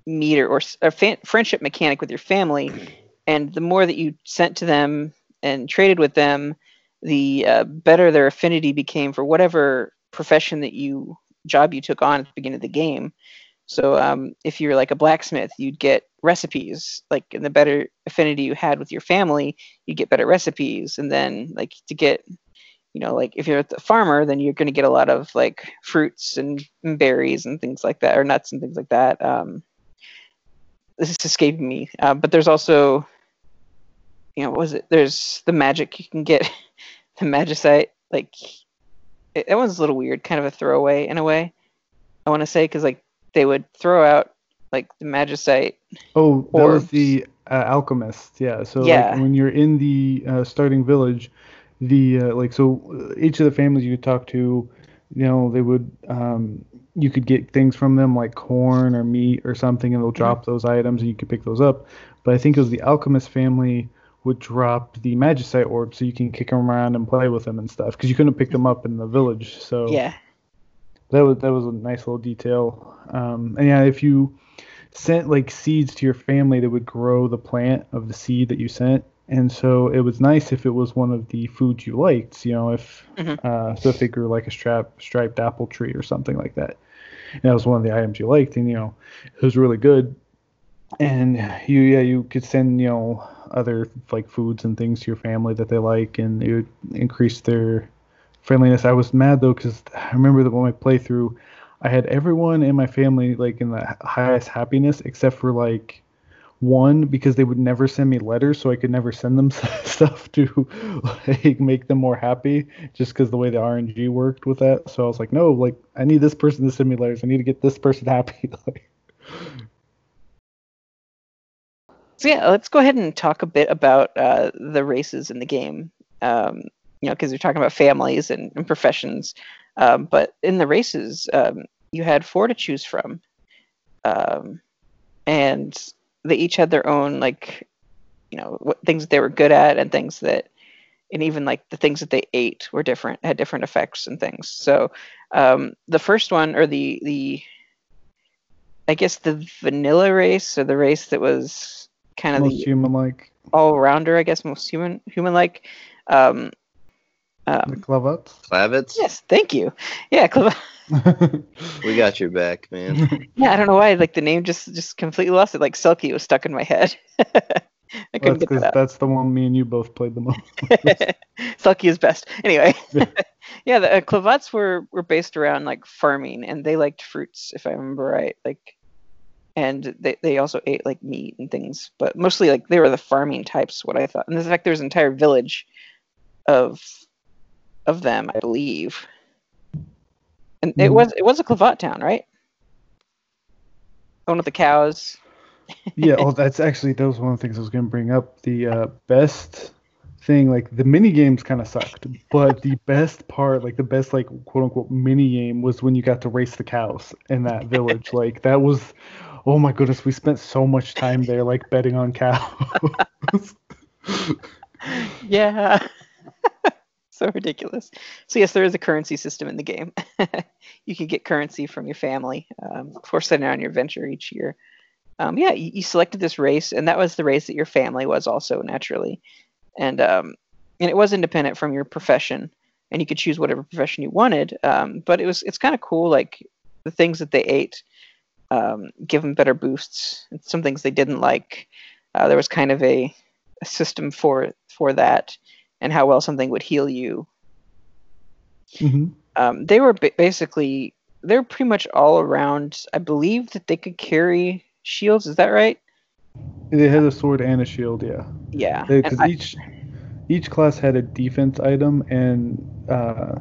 meter or a fa- friendship mechanic with your family, <clears throat> and the more that you sent to them and traded with them, the uh, better their affinity became for whatever profession that you job you took on at the beginning of the game. So um, if you're like a blacksmith, you'd get recipes. Like, and the better affinity you had with your family, you get better recipes. And then like to get, you know, like if you're a farmer, then you're going to get a lot of like fruits and, and berries and things like that, or nuts and things like that. Um, this is escaping me, uh, but there's also, you know, what was it? There's the magic you can get, <laughs> the magicite. Like it, that one's a little weird, kind of a throwaway in a way. I want to say because like they would throw out like the magicite. Oh, that was the uh, alchemist. Yeah. So Yeah. like when you're in the uh, starting village, the uh, like so uh, each of the families you talk to, you know, they would um, you could get things from them like corn or meat or something, and they'll drop those items, and you could pick those up. But I think it was the alchemist family would drop the magicite orb, so you can kick them around and play with them and stuff, because you couldn't pick them up in the village. So Yeah, that was that was a nice little detail. Um, and yeah, if you sent like seeds to your family, they would grow the plant of the seed that you sent. And so it was nice if it was one of the foods you liked, you know, if Mhm. uh, so if they grew like a strap, striped apple tree or something like that. And that was one of the items you liked, and you know, it was really good. And you, yeah, you could send, you know, other like foods and things to your family that they like, and it would increase their friendliness. I was mad though because I remember that when my playthrough, I had everyone in my family like in the highest happiness except for like one because they would never send me letters, so I could never send them <laughs> stuff to like make them more happy, just because the way the RNG worked with that. So I was like, no, like I need this person to send me letters. I need to get this person <laughs> happy. <laughs> Like, So yeah, let's go ahead and talk a bit about uh, the races in the game. Um, you know, because you're talking about families and, and professions. Um, but in the races, um, you had four to choose from, um, and they each had their own like, you know, what things that they were good at and things that, and even like the things that they ate were different, had different effects and things. So um, the first one, or the the, I guess the vanilla race, or the race that was kind of most the human like all rounder, I guess, most human human like. Um, um, Clavuts. Clavitz? yes, thank you. Yeah, Clev- <laughs> <laughs> We got your back, man. <laughs> yeah. I don't know why, like the name just just completely lost it. Like Selkie was stuck in my head. I that's couldn't get that out. that's the one me and you both played the most. Selkie is best. Anyway, Yeah. yeah, the uh, Clavats were were based around like farming, and they liked fruits, if I remember right. Like, and they they also ate like meat and things, but mostly like they were the farming types. What I thought, and in fact, there's an entire village of of them, I believe. And it Mhm. was it was a Clavat town, right? One with the cows. <laughs> yeah, oh, that's actually that was one of the things I was going to bring up. The uh, best thing, like the mini games, kind of sucked, but the best part, like the best, like quote unquote mini game, was when you got to race the cows in that village. <laughs> like that was, oh my goodness, we spent so much time there, like betting on cows. <laughs> Yeah. <laughs> so ridiculous. So yes, there is a currency system in the game. <laughs> you can get currency from your family um, for setting on your venture each year. Um, yeah, you, you selected this race, and that was the race that your family was also naturally, and um, and it was independent from your profession, and you could choose whatever profession you wanted. Um, but it was it's kind of cool, like the things that they ate um, give them better boosts. And some things they didn't like. Uh, there was kind of a, a system for for that and how well something would heal you. hmm Um, they were ba- basically they're pretty much all around. I believe that they could carry shields. Is that right? They had a sword and a shield, yeah. Yeah. Because each each class had a defense item, and uh,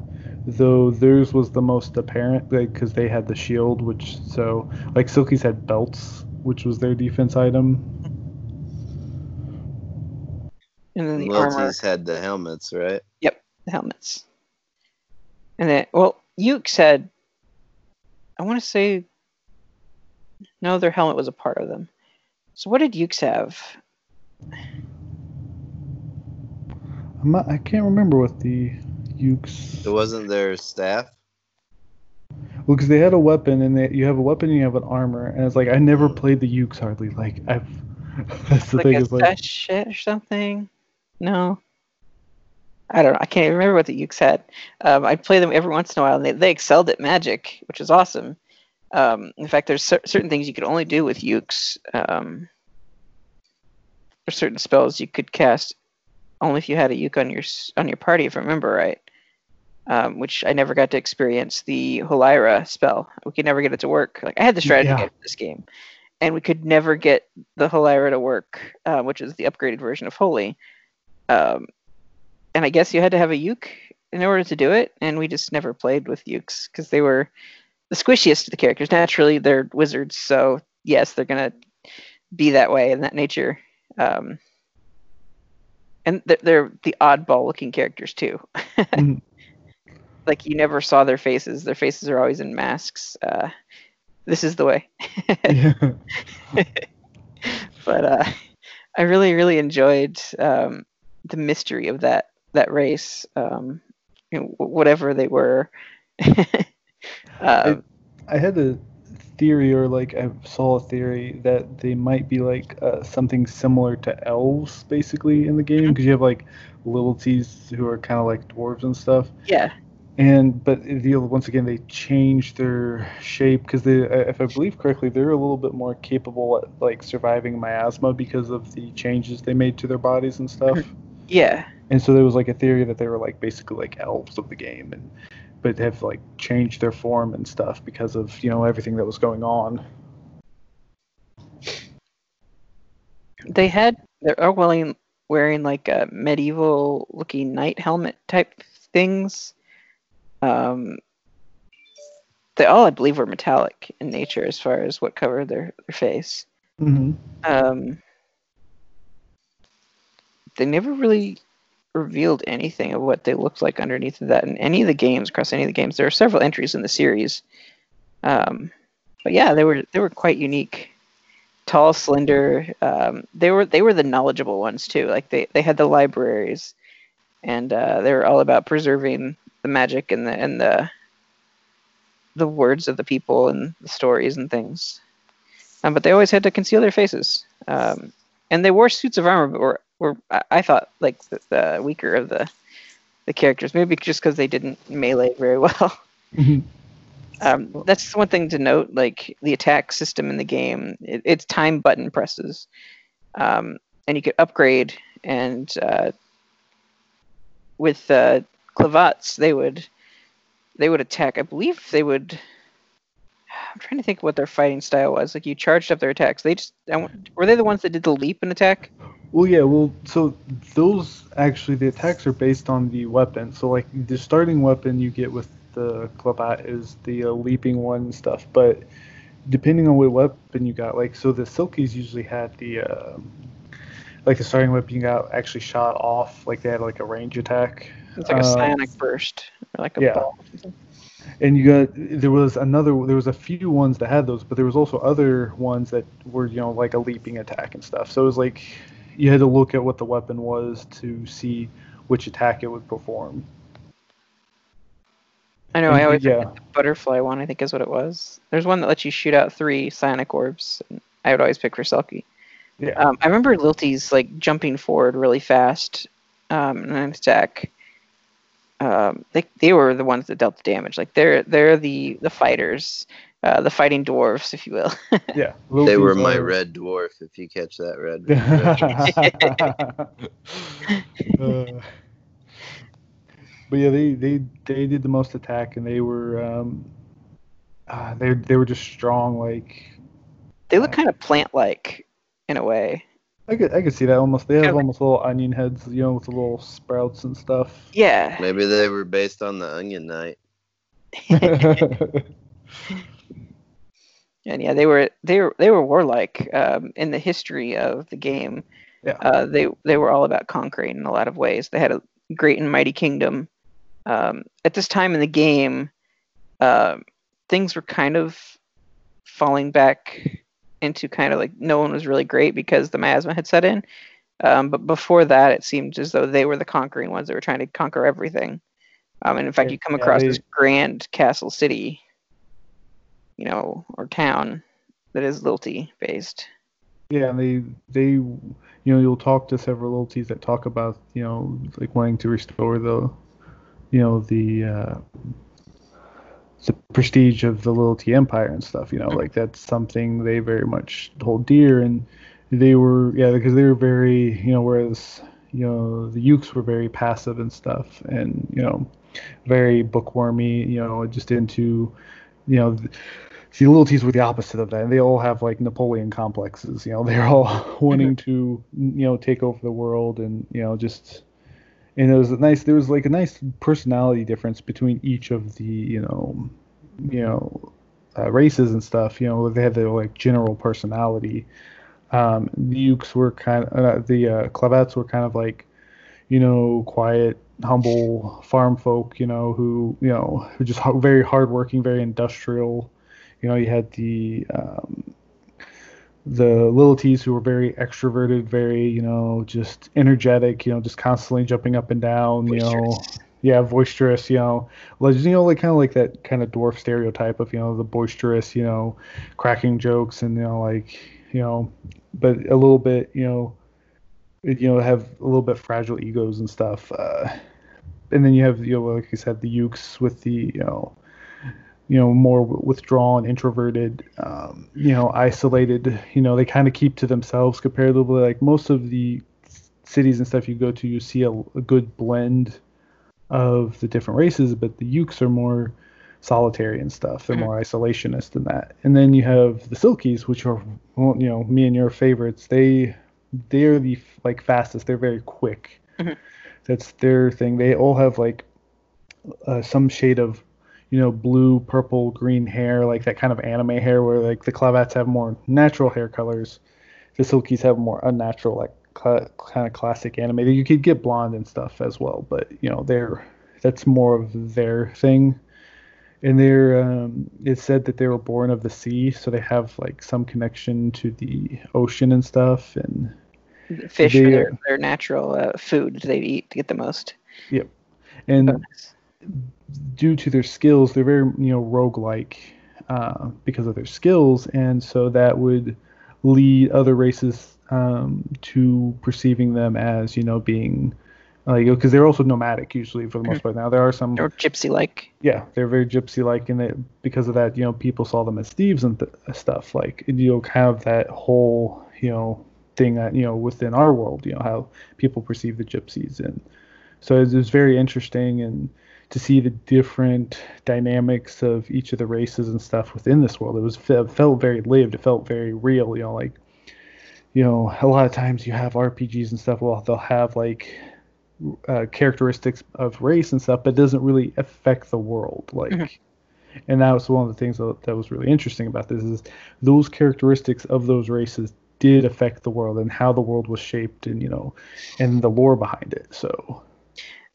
though theirs was the most apparent, because they had the shield, which so like Selkie's had belts, which was their defense item. and then the armor, Lilties had the helmets, right? Yep the helmets, and then well, Yuke said, I want to say, no, their helmet was a part of them. So what did Yukes have? I'm not, I can't remember what the Yukes. It wasn't their staff. Well, because they had a weapon, and they, you have a weapon, and you have an armor, and it's like I never played the Yukes hardly. Like I've. <laughs> That's the like thing. a Is like shit or something? No. I don't know. I can't even remember what the Yukes had. Um, I'd play them every once in a while, and they, they excelled at magic, which is awesome. Um, in fact, there's cer- certain things you could only do with Yukes. Um, there's certain spells you could cast only if you had a Yuke on your on your party, if I remember right. Um, which I never got to experience the Holyra spell. We could never get it to work. Like I had the strategy Yeah. for this game, and we could never get the Holyra to work, uh, which is the upgraded version of Holy. Um, and I guess you had to have a Yuke in order to do it, and we just never played with Yukes because they were the squishiest of the characters. Naturally, they're wizards, so yes, they're gonna be that way in that nature. Um, and they're, they're the oddball-looking characters too. <laughs> Mhm. Like you never saw their faces. Their faces are always in masks. Uh, this is the way. <laughs> but uh, I really, really enjoyed um, the mystery of that that race. Um, you know, whatever they were. <laughs> um, I had a theory, or like I saw a theory that they might be like uh, something similar to elves, basically in the game, because you have like Lilties who are kind of like dwarves and stuff. yeah, And but the, once again, they changed their shape because they, uh, if I believe correctly, they're a little bit more capable at like surviving miasma because of the changes they made to their bodies and stuff. yeah, And so there was like a theory that they were like basically like elves of the game, and but have like changed their form and stuff because of you know everything that was going on. they had they're wearing wearing like a medieval looking knight helmet type things. Um, they all, I believe, were metallic in nature as far as what covered their, their face. Mm-hmm. Um, they never really revealed anything of what they looked like underneath of that in any of the games. Across any of the games, there are several entries in the series. Um, but yeah, they were they were quite unique. Tall, slender. Um, they were they were the knowledgeable ones too. Like they, they had the libraries, and uh, they were all about preserving magic and the and the the words of the people and the stories and things. Um, but they always had to conceal their faces. Um, and they wore suits of armor, but were, were I- I thought like the, the weaker of the the characters, maybe just because they didn't melee very <laughs> well. Mm-hmm. Um, that's one thing to note. Like the attack system in the game, it, it's time button presses, um, and you could upgrade. And uh, with uh, clavats, they would they would attack. I believe they would. I'm trying to think what their fighting style was. Like you charged up their attacks. They just were they the ones that did the leap and attack? Well, yeah. Well, so those actually the attacks are based on the weapon. So like the starting weapon you get with the clavat is the uh, leaping one and stuff, but depending on what weapon you got, like so the selkies usually had the um like the starting weapon you got actually shot off, like they had like a range attack. It's like a Uh, burst, or like a yeah. ball. and you got there was another there was a few ones that had those but there was also other ones that were you know like a leaping attack and stuff so it was like you had to look at what the weapon was to see which attack it would perform I know. And- I always yeah. the butterfly one. I think is what it was. There's one that lets you shoot out three psionic orbs. And I would always pick for Selkie. yeah Um, I remember Lilty's like jumping forward really fast um, in an attack. Um, they they were the ones that dealt the damage. Like they're they're the the fighters, uh, the fighting dwarves, if you will. <laughs> yeah They were my red dwarf. If you catch that red. reference. <laughs> <laughs> Uh, but yeah they they they did the most attack and they were um uh, they they were just strong like they look kind of plant-like in a way. I could I could see that almost they have Kinda almost little onion heads you know with the little sprouts and stuff Yeah. Maybe they were based on the Onion Knight. <laughs> And yeah, they were they were they were warlike um, in the history of the game. Yeah. Uh, they they were all about conquering in a lot of ways. They had a great and mighty kingdom. Um, at this time in the game, um things were kind of falling back into kind of like no one was really great because the miasma had set in. Um, but before that, it seemed as though they were the conquering ones that were trying to conquer everything. Um, and in fact, you come yeah, across they- this grand castle city, you know, or town that is Lilty based. Yeah, and they they you know you'll talk to several Lilties that talk about you know like wanting to restore the you know the uh, the prestige of the Lilty empire and stuff. You know, like that's something they very much hold dear, and they were yeah because they were very you know whereas you know the Yukes were very passive and stuff, and you know very bookwormy. You know, just into you know. th- See, Lilties were the opposite of that. and They all have like Napoleon complexes. You know, <laughs> they're all wanting to, you know, take over the world, and you know, just and it was a nice. There was like a nice personality difference between each of the, you know, you know, uh, races and stuff. You know, they had their like general personality. Um, the Yukes were kind of uh, the uh, Clavats were kind of like, you know, quiet, humble farm folk. You know, who you know, who just very hardworking, very industrial. You know, you had the um, the little Lilties who were very extroverted, very you know just energetic. You know, just constantly jumping up and down. You know, yeah, boisterous. You know, like you know, like kind of like that kind of dwarf stereotype of you know the boisterous. You know, cracking jokes and you know like you know, but a little bit you know, you know have a little bit fragile egos and stuff. Uh, and then you have you know like you said the Yukes with the you know you know more withdrawn introverted um, you know isolated you know they kind of keep to themselves comparatively. Like most of the cities and stuff you go to you see a, a good blend of the different races but the yukes are more solitary and stuff they're Mhm. more isolationist than that. And then you have the selkies which are well, you know me and your favorites. They they're the like fastest. They're very quick. Mhm. that's their thing. They all have like uh, some shade of you know blue purple green hair like that kind of anime hair where like the clavats have more natural hair colors the selkies have more unnatural like cla kind of classic anime you could get blonde and stuff as well but you know they're that's more of their thing and they're um, it's said that they were born of the sea so they have like some connection to the ocean and stuff and Fish are their, their natural uh, food they eat to get the most. Yep. And bonus. Due to their skills, they're very you know roguelike uh, because of their skills, and so that would lead other races um, to perceiving them as you know being like because they're also nomadic usually for the most part. Now there are some Or gypsy-like. yeah they're very gypsy-like, and they, because of that you know people saw them as thieves and th- stuff like you know kind of that whole you know thing that you know within our world you know how people perceive the gypsies and so it was very interesting and to see the different dynamics of each of the races and stuff within this world. It was it felt very lived. It felt very real. You know, like you know, a lot of times you have RPGs and stuff. Well, they'll have like uh, characteristics of race and stuff, but it doesn't really affect the world. Like, Mhm. and that was one of the things that, that was really interesting about this is those characteristics of those races did affect the world and how the world was shaped and you know and the lore behind it so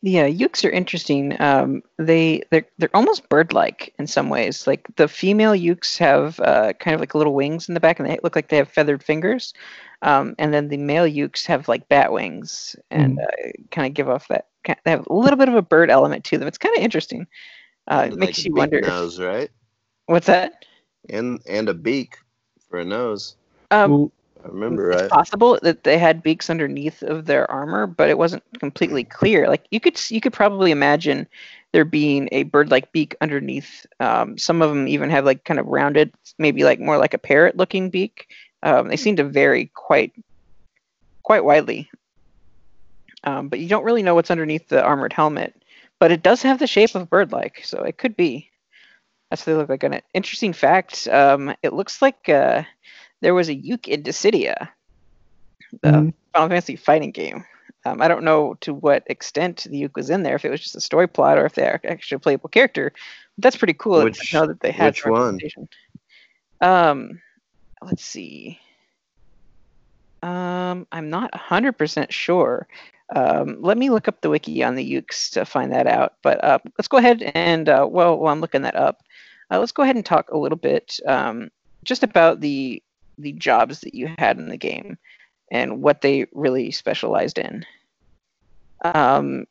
Yeah, Yukes are interesting. Um, they they're they're almost bird-like in some ways. Like the female Yukes have uh, kind of like little wings in the back, and they look like they have feathered fingers. Um, and then the male Yukes have like bat wings, and uh, kind of give off that. They have a little bit of a bird element to them. It's kind of interesting. Uh, it And, makes like, you big wonder. if- Nose, right? what's that? And and a beak for a nose. Um, well, I remember It's right. possible that they had beaks underneath of their armor, but it wasn't completely clear. Like you could you could probably imagine there being a bird-like beak underneath. Um, some of them even have like kind of rounded, maybe like more like a parrot-looking beak. Um, they seem to vary quite quite widely, um, but you don't really know what's underneath the armored helmet. But it does have the shape of bird-like, so it could be. That's what they look like. An interesting fact: um, it looks like. Uh, there was a Yuke in Dissidia, the Mhm. Final Fantasy fighting game. Um, I don't know to what extent the Yuke was in there, if it was just a story plot or if they're actually a playable character. But that's pretty cool Which- to know that they had which one? Um, let's see. Um, I'm not 100% sure. Um, let me look up the wiki on the Yukes to find that out. But uh, let's go ahead and, uh, well, while I'm looking that up, uh, let's go ahead and talk a little bit um, just about the the jobs that you had in the game and what they really specialized in. Um,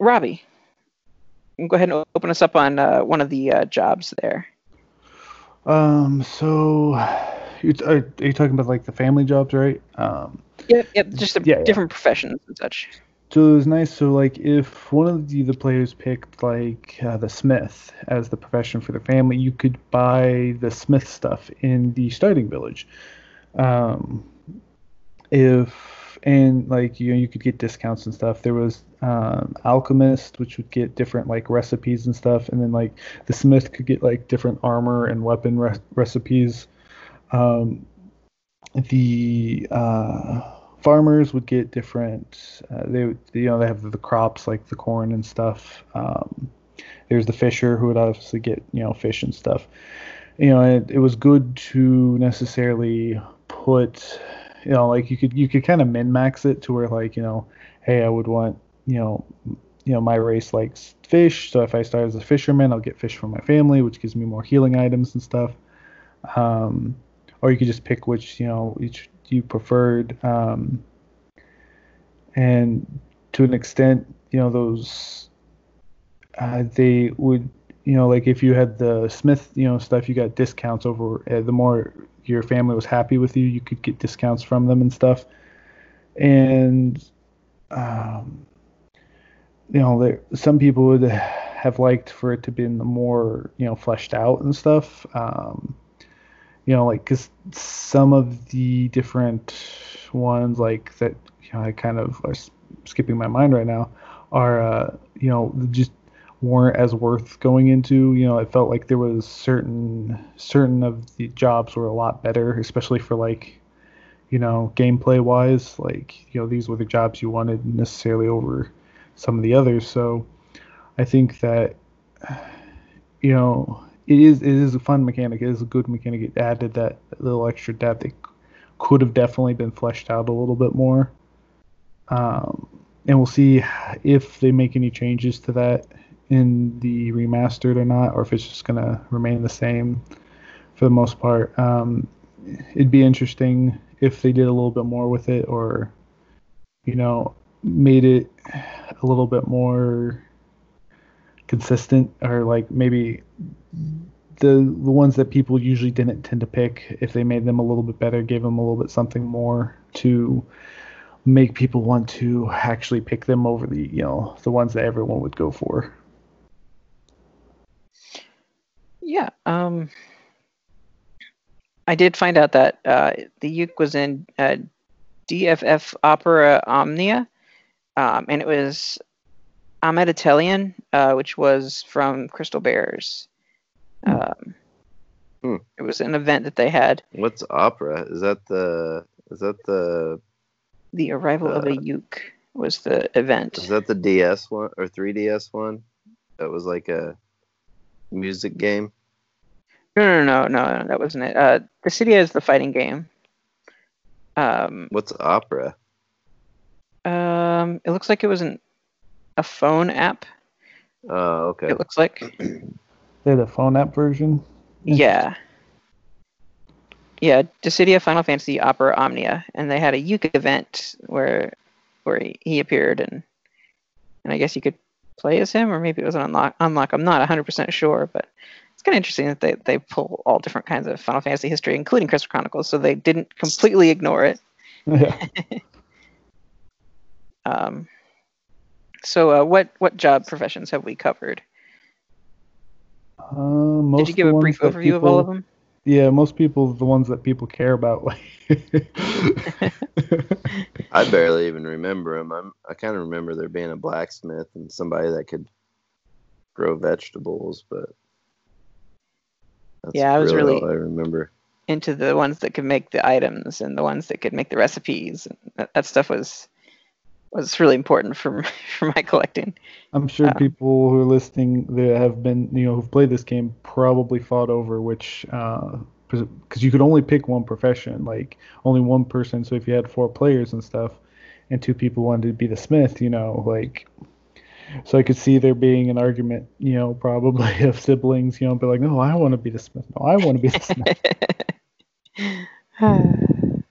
Robbie, go ahead and open us up on uh, one of the uh, jobs there. Um, so you are, are you talking about like the family jobs, right? Um, yep, yep, just the yeah, yeah. different professions and such. So it was nice. So like, if one of the, the players picked like uh, the smith as the profession for the family, you could buy the smith stuff in the starting village. Um, if and like you know you could get discounts and stuff. There was um, alchemist, which would get different like recipes and stuff, and then like the smith could get like different armor and weapon re- recipes. Um, the uh, farmers would get different. Uh, they you know they have the crops like the corn and stuff. Um, there's the fisher who would obviously get you know fish and stuff. You know it, it was good to necessarily put you know like you could you could kind of min max it to where like you know hey I would want you know you know my race likes fish so if I start as a fisherman I'll get fish for my family which gives me more healing items and stuff. Um, or you could just pick which you know each you preferred. Um, and to an extent, you know, those uh, they would, you know, like if you had the Smith, you know, stuff, you got discounts over. Uh, the more your family was happy with you, you could get discounts from them and stuff. And um, you know, there, some people would have liked for it to be more, you know, fleshed out and stuff. Um, you know, like because some of the different ones, like that, you know, I kind of are skipping my mind right now, are uh, you know just weren't as worth going into. You know, it felt like there was certain certain of the jobs were a lot better, especially for like you know gameplay wise. Like you know these were the jobs you wanted necessarily over some of the others. So I think that you know it is it is a fun mechanic. It is a good mechanic. It added that little extra depth. It could have definitely been fleshed out a little bit more. Um, and we'll see if they make any changes to that in the remastered or not, or if it's just gonna remain the same for the most part. Um, it'd be interesting if they did a little bit more with it, or you know, made it a little bit more consistent, or like maybe the the ones that people usually didn't tend to pick, if they made them a little bit better, gave them a little bit something more to make people want to actually pick them over the you know the ones that everyone would go for. Yeah, um, I did find out that uh, the Yuke was in uh, DFF Opera Omnia, um, and it was Amidatelion, uh, which was from Crystal Bearers. Um, hmm. It was an event that they had. What's opera? Is that the is that the the arrival uh, of a uh, Yuke was the event. Is that the DS one or 3DS one? That was like a music game. No, no, no, no, no that wasn't it. Uh, city is the fighting game. Um, What's opera? Um, it looks like it was an a phone app. Oh, okay. It looks like. <clears throat> They're the phone app version. Yeah. Yeah, Dissidia Final Fantasy Opera Omnia, and they had a Yuke event where where he, he appeared, and and I guess you could play as him, or maybe it was an unlock. Unlock. I'm not 100% sure, but it's kind of interesting that they they pull all different kinds of Final Fantasy history, including Crystal Chronicles, so they didn't completely ignore it. <laughs> Yeah. <laughs> um. So, uh, what what job professions have we covered? Uh, Did you give a brief overview people, of all of them? Yeah, most people, the ones that people care about. Like, <laughs> I barely even remember them. I'm, I kind of remember there being a blacksmith and somebody that could grow vegetables, but yeah, I was really, I remember into the ones that could make the items and the ones that could make the recipes. That, that stuff was was really important for <laughs> for my collecting. I'm sure uh, people who are listening that have been you know who've played this game probably fought over which because uh, you could only pick one profession like only one person. So if you had four players and stuff, and two people wanted to be the smith, you know like. So I could see there being an argument, you know, probably <laughs> of siblings, you know, be like, no, I want to be the smith. No, I want to be the smith. <laughs>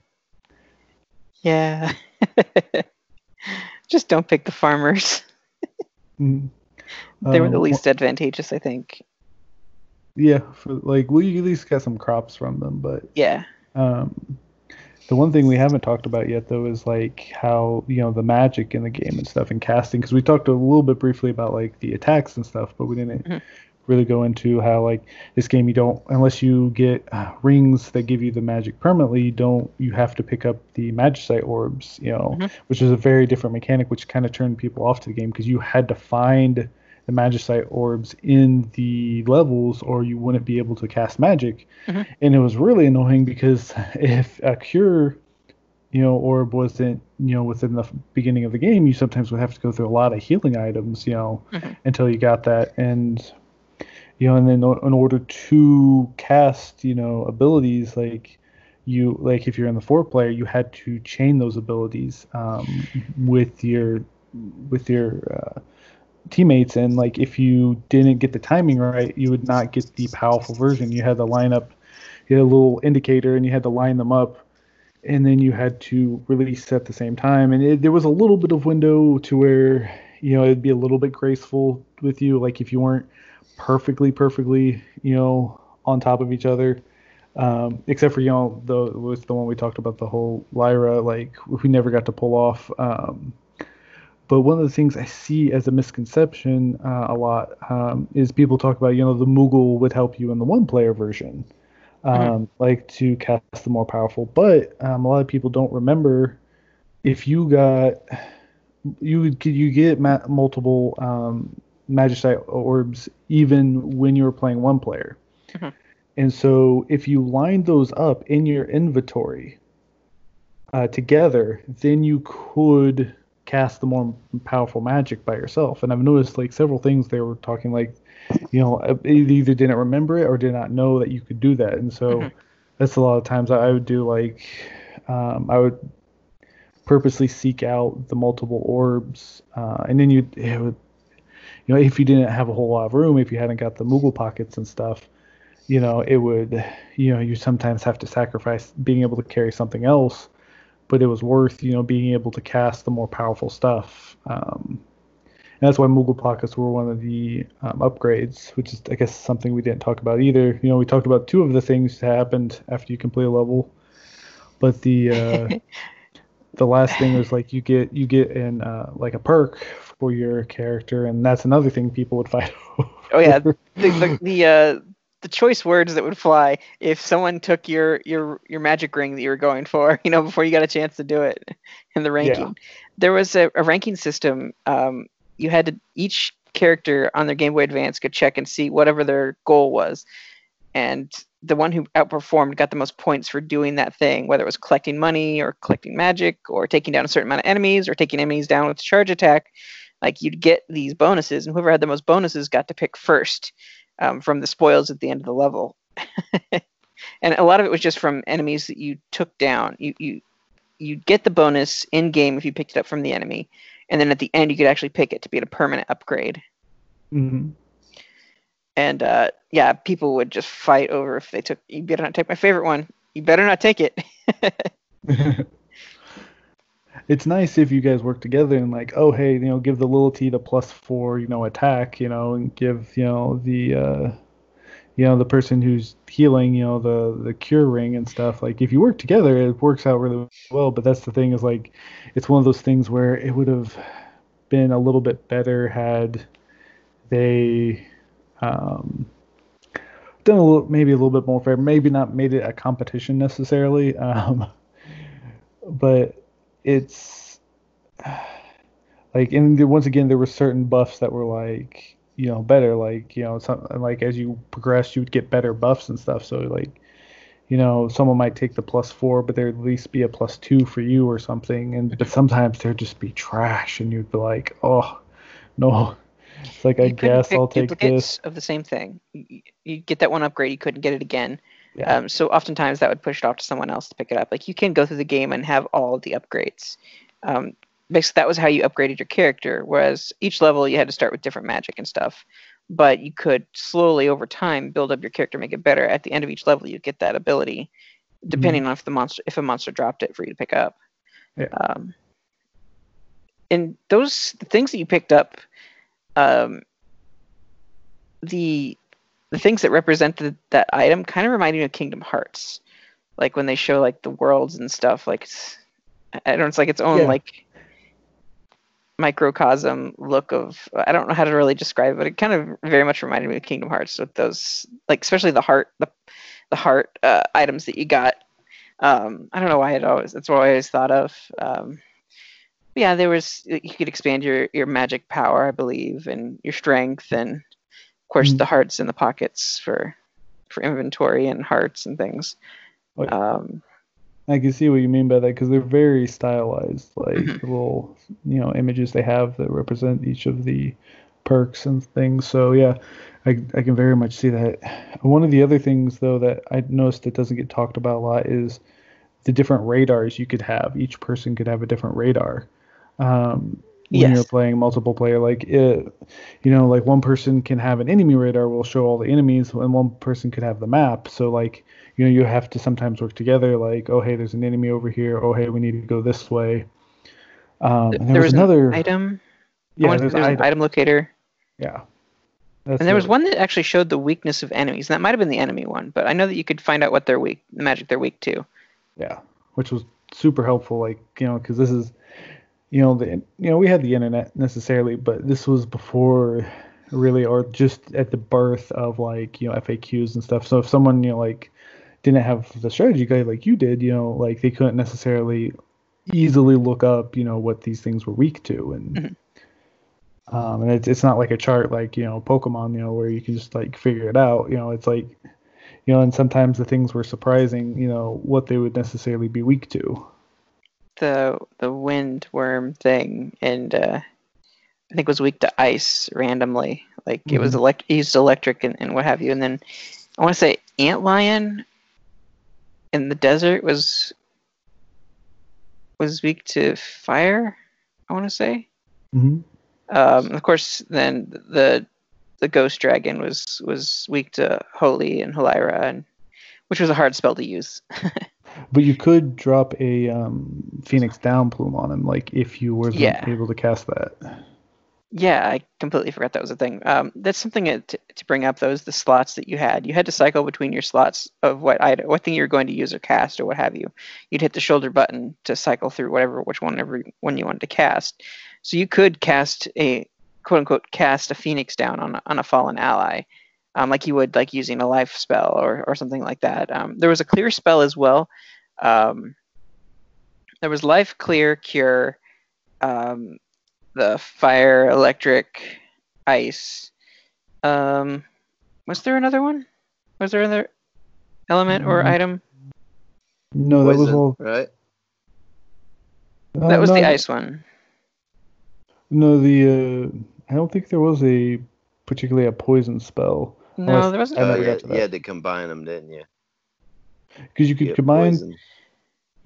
<sighs> yeah. Just don't pick the farmers. <laughs> Mhm. They were the Um, least advantageous, I think. Yeah, for like we at least got some crops from them, but Yeah. um, the one thing we haven't talked about yet though is like how you know the magic in the game and stuff and casting because we talked a little bit briefly about like the attacks and stuff, but we didn't Mhm. Really go into how like this game you don't unless you get uh, rings that give you the magic permanently, you don't you have to pick up the magicite orbs, you know, Mhm. which is a very different mechanic, which kind of turned people off to the game because you had to find the magicite orbs in the levels or you wouldn't be able to cast magic Mhm. and it was really annoying because <laughs> if a cure you know orb wasn't you know within the beginning of the game you sometimes would have to go through a lot of healing items you know Mhm. until you got that and you know and then in order to cast you know abilities like you like if you're in the four player you had to chain those abilities um, with your with your uh, teammates. And like if you didn't get the timing right you would not get the powerful version. You had to line up you had a little indicator and you had to line them up and then you had to release at the same time. And it, there was a little bit of window to where you know it'd be a little bit graceful with you. Like if you weren't perfectly perfectly you know on top of each other um, except for you know the was the one we talked about the Holyra like we never got to pull off um, but one of the things I see as a misconception uh, a lot um, is people talk about, you know, the Moogle would help you in the one player version, um, Mhm. like to cast the more powerful. But um, a lot of people don't remember if you got, you would you get ma- multiple um, Magicite orbs even when you were playing one player. Mhm. And so if you line those up in your inventory uh, together, then you could cast the more powerful magic by yourself. And I've noticed like several things they were talking like, you know, uh, they either didn't remember it or did not know that you could do that. And so Mhm. that's a lot of times I would do like, um, I would purposely seek out the multiple orbs, uh, and then you it would, you know, if you didn't have a whole lot of room, if you hadn't got the Moogle pockets and stuff, you know, it would, you know, you sometimes have to sacrifice being able to carry something else but it was worth you know being able to cast the more powerful stuff. Um, and that's why Moogle pockets were one of the um, upgrades, which is I guess something we didn't talk about either. You know, we talked about two of the things that happened after you complete a level, but the uh, <laughs> the last thing was like you get you get in uh, like a perk for your character, and that's another thing people would fight over. <laughs> Oh yeah, the the the, uh, the choice words that would fly if someone took your your your magic ring that you were going for, <laughs> you know, before you got a chance to do it in the ranking. There was a, a ranking system. Um, you had to each character on their Game Boy Advance could check and see whatever their goal was, and the one who outperformed got the most points for doing that thing, whether it was collecting money or collecting magic or taking down a certain amount of enemies or taking enemies down with charge attack. Like you'd get these bonuses, and whoever had the most bonuses got to pick first um, from the spoils at the end of the level. <laughs> and a lot of it was just from enemies that you took down. You you you get the bonus in game if you picked it up from the enemy, and then at the end you could actually pick it to be a permanent upgrade. hmm And uh, yeah, people would just fight over if they took. You better not take my favorite one. You better not take it. <laughs> <laughs> it's nice if you guys work together and like, oh hey, you know, give the Lilty the plus four, you know, attack, you know, and give, you know, the uh you know, the person who's healing, you know, the the cure ring and stuff. Like if you work together it works out really well, but that's the thing is like it's one of those things where it would have been a little bit better had they um done a little maybe a little bit more fair, maybe not made it a competition necessarily. <laughs> Um but it's <sighs> like and once again there were certain buffs that were like you know better like you know some like as you progress you would get better buffs and stuff so like you know someone might take the plus four but there'd at least be a plus two for you or something and but sometimes there'd just be trash and you'd be like oh no it's like i You couldn't guess i'll take this of the same thing. You get that one upgrade, you couldn't get it again. Yeah. Um, so oftentimes that would push it off to someone else to pick it up. Like you can go through the game and have all the upgrades. Um, basically, that was how you upgraded your character. Whereas each level you had to start with different magic and stuff, but you could slowly over time build up your character, make it better. At the end of each level, you get that ability, depending on if the monster if a monster dropped it for you to pick up. Yeah. Um, and those the things that you picked up, um, the the things that represented that item kind of reminded me of Kingdom Hearts, like when they show like the worlds and stuff. Like it's, I don't know, it's like its own Yeah. like microcosm look of I don't know how to really describe it, but it kind of very much reminded me of Kingdom Hearts with those like especially the heart the the heart uh, items that you got. Um, I don't know why it always that's what I always thought of. Um, yeah, there was you could expand your your magic power, I believe, and your strength, and course Mhm. the hearts in the pockets for for inventory and hearts and things. Like- Um, I can see what you mean by that because they're very stylized, like Mhm. the little you know images they have that represent each of the perks and things. So yeah, I I can very much see that. One of the other things though that I noticed that doesn't get talked about a lot is the different radars you could have. Each person could have a different radar. Um, when Yes. you're playing multiple player, like it, you know, like one person can have an enemy radar will show all the enemies, and one person could have the map. So like you know you have to sometimes work together like oh hey there's an enemy over here oh hey we need to go this way um, and there, was, an another item. Yeah wanna- there's, there's an item. item locator. yeah That's And there was one that actually showed the weakness of enemies. And that might have been the enemy one, but I know that you could find out what they're weak, the magic they're weak to. yeah which was super helpful like you know because this is you know the you know we had the internet necessarily but this was before really or just at the birth of like you know faqs and stuff so if someone you know like didn't have the strategy guide like you did you know like they couldn't necessarily easily look up you know what these things were weak to and Mhm. um and it's, it's not like a chart like you know pokemon you know where you can just like figure it out you know it's like you know and sometimes the things were surprising you know what they would necessarily be weak to The the wind worm thing, and uh, I think was weak to ice randomly. Like it was Mhm. elect used electric and, and what have you. And then I want to say antlion in the desert was was weak to fire. I want to say. mm-hmm. Um, of course, then the the ghost dragon was was weak to holy and Holyra, and which was a hard spell to use. <laughs> But you could drop a um, Phoenix Down plume on him, like if you were Yeah. able to cast that. yeah, I completely forgot that was a thing. Um, that's something to, to bring up. Those the slots that you had. You had to cycle between your slots of what item, what thing you were going to use or cast or what have you. You'd hit the shoulder button to cycle through whatever which one every one you wanted to cast. So you could cast a quote unquote cast a phoenix down on on a fallen ally, um, like you would like using a life spell or or something like that. Um, there was a clear spell as well. Um, there was life clear cure. Um, the fire, electric, ice. Um, was there another one? Was there another element or Mm, item? No, that was Poison, all. right. uh, That was no, the ice one. No, the. Uh, I don't think there was a particularly a poison spell No, there wasn't. Oh, never you, had, to you had to combine them, didn't you? because you could Yeah, combine. poison.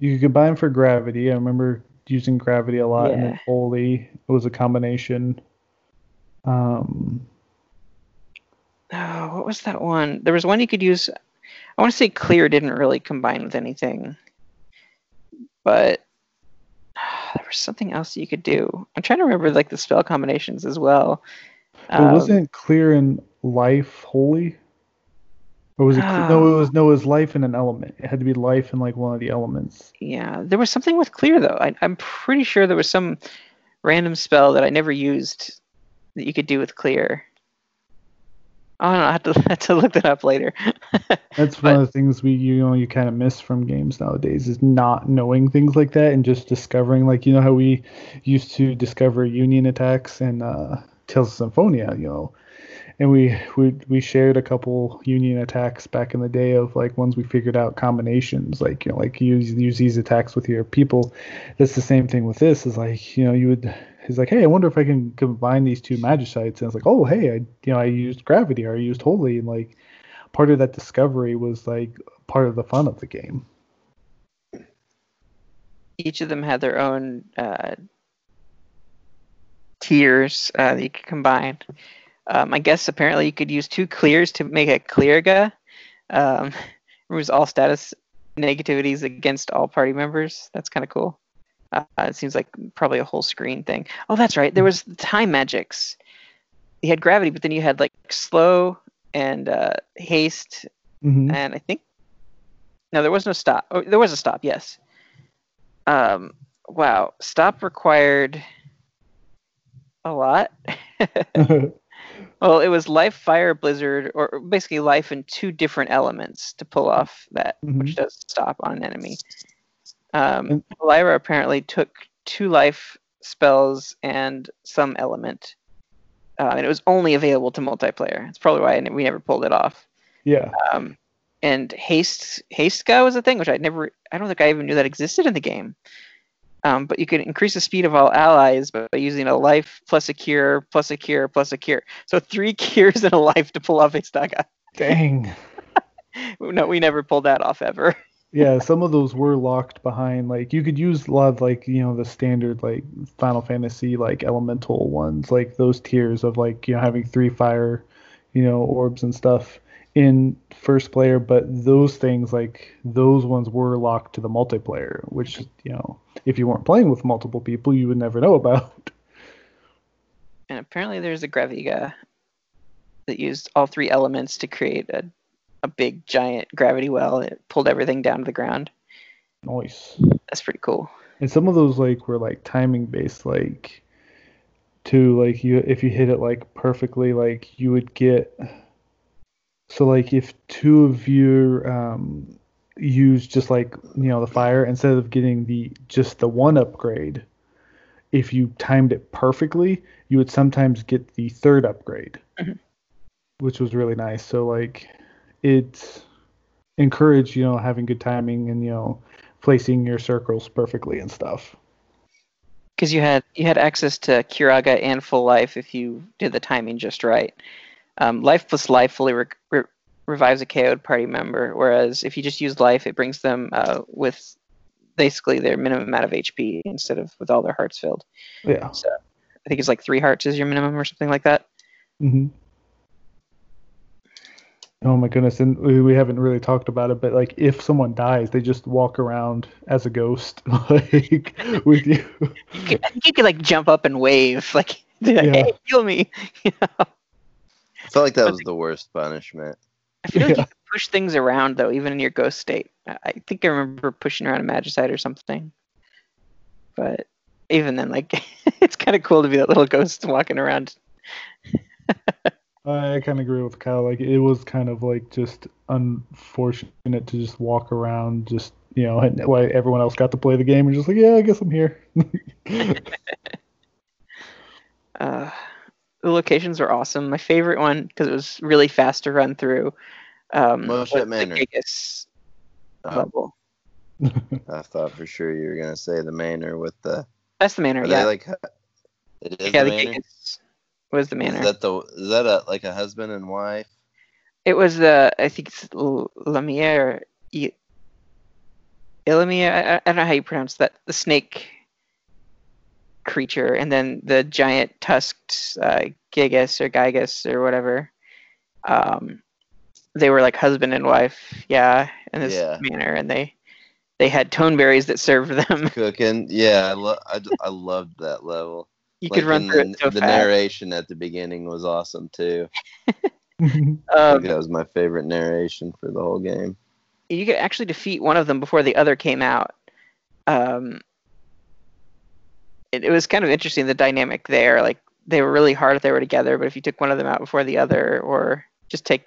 You could combine for gravity. I remember using gravity a lot, and then holy it was a combination. Um, Oh, what was that one? There was one you could use. I want to say clear didn't really combine with anything, but <sighs> there was something else you could do. I'm trying to remember like the spell combinations as well. but Um, wasn't clear in life holy? Or was it? no, Ah. it was no. It was life in an element. It had to be life in like one of the elements. Yeah, there was something with clear though. I, I'm pretty sure there was some random spell that I never used that you could do with clear. I don't know. I have to, <laughs> have to look that up later. <laughs> That's one of the things we you know you kind of miss from games nowadays is not knowing things like that and just discovering like you know how we used to discover union attacks and uh, Tales of Symphonia, you know, and we we we shared a couple union attacks back in the day of like ones we figured out combinations like you know like use use these attacks with your people. That's the same thing with this is like you know you would. He's like, hey, I wonder if I can combine these two magicites. And it's like, oh, hey, I, you know, I used gravity or I used holy, and like, part of that discovery was like part of the fun of the game. Each of them had their own uh, tiers uh, that you could combine. Um, I guess apparently you could use two clears to make a Clearga. Um, it was all status negativities against all party members. That's kind of cool. Uh, it seems like probably a whole screen thing. Oh, that's right. There was the time magics. You had gravity, but then you had like slow and uh, haste, Mhm. and I think no, there was no stop. Oh, there was a stop. Yes. Um. Wow. Stop required a lot. <laughs> <laughs> Well, it was life, fire, blizzard, or basically life in two different elements to pull off that, which Mhm. does stop on an enemy. Um, Lyra apparently took two life spells and some element, uh, and it was only available to multiplayer. That's probably why we never pulled it off. yeah. Um, and haste Hastega was a thing, which I never, I don't think I even knew that existed in the game. Um, but you could increase the speed of all allies by, by using a life plus a cure plus a cure plus a cure. So three <laughs> cures and a life to pull off a Staga. <laughs> Dang. No, we never pulled that off ever. <laughs> Yeah, some of those were locked behind like you could use a lot of like, you know, the standard like Final Fantasy like elemental ones, like those tiers of like, you know, having three fire, you know, orbs and stuff in first player, but those things like those ones were locked to the multiplayer, which, you know, if you weren't playing with multiple people, you would never know about. And apparently there's a Graviga that used all three elements to create a, a big giant gravity well. It pulled everything down to the ground. Nice. That's pretty cool. And some of those like were like timing based, like to like you if you hit it like perfectly, like you would get. So like if two of you um, use just like you know the fire instead of getting the just the one upgrade, if you timed it perfectly, you would sometimes get the third upgrade, Mhm. which was really nice. So like it encouraged you know having good timing and you know placing your circles perfectly and stuff. because you had you had access to Curaga and full life if you did the timing just right. Um, life plus life fully re- re- revives a KO'd party member, whereas if you just use life, it brings them uh, with basically their minimum amount of HP instead of with all their hearts filled. Yeah. So I think it's like three hearts is your minimum or something like that. hmm Oh my goodness, and we we haven't really talked about it, but like if someone dies, they just walk around as a ghost, <laughs> like with you. <laughs> You could, you could like jump up and wave, like, like Yeah. hey, heal me. <laughs> You know? I felt like that was the worst punishment. I feel like Yeah. you can push things around though, even in your ghost state. I I think I remember pushing around a magicite or something. But even then, like <laughs> it's kind of cool to be that little ghost walking around. I kind of agree with Kyle. Like it was kind of like just unfortunate to just walk around, just you know, and why everyone else got to play the game and just like, yeah, I guess I'm here. <laughs> <laughs> Uh, the locations were awesome. My favorite one because it was really fast to run through. Um, the Manor. Gigas Oh, level. I thought for sure you were gonna say the manor with the. That's the manor. Yeah, like? It is yeah. the The manor. Was the manor. Is that the? Is that a like a husband and wife? It was the I think it's Lemire, I- Ilamir. I, I don't know how you pronounce that. The snake creature, and then the giant tusked uh, Gigas or Gigas or whatever. Um, they were like husband and wife, yeah, in this Yeah. manner, and they they had Tonberries that served them. <laughs> Cooking. Yeah, I lo- I loved that level. you Like, could run through the, it so the fast. narration at the beginning was awesome too. <laughs> <laughs> I Um, think that was my favorite narration for the whole game. you could actually defeat one of them before the other came out. Um, it, it was kind of interesting the dynamic there. Like they were really hard if they were together, but if you took one of them out before the other, or just take,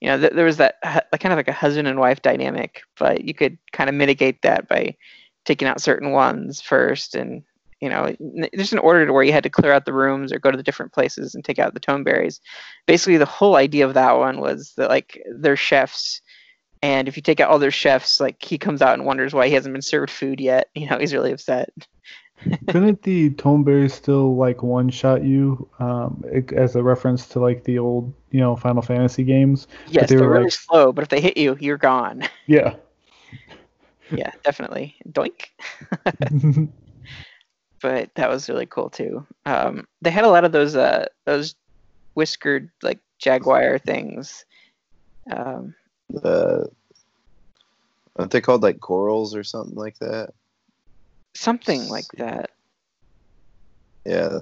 you know, th- there was that like, kind of like a husband and wife dynamic. But you could kind of mitigate that by taking out certain ones first, and you know, there's an order to where you had to clear out the rooms or go to the different places and take out the Tonberries. Basically, the whole idea of that one was that like they're chefs and if you take out all their chefs, like he comes out and wonders why he hasn't been served food yet. <laughs> You know, he's really upset. Couldn't the Tonberry still like one shot you um, as a reference to like the old you know Final Fantasy games? Yes, they they are were really like- slow, but if they hit you, you're gone. <laughs> Yeah. yeah, definitely. Doink. <laughs> But that was really cool too. Um, they had a lot of those uh, those whiskered like jaguar things. Um, The Aren't they called like Coeurls or something like that? Something like that. Yeah,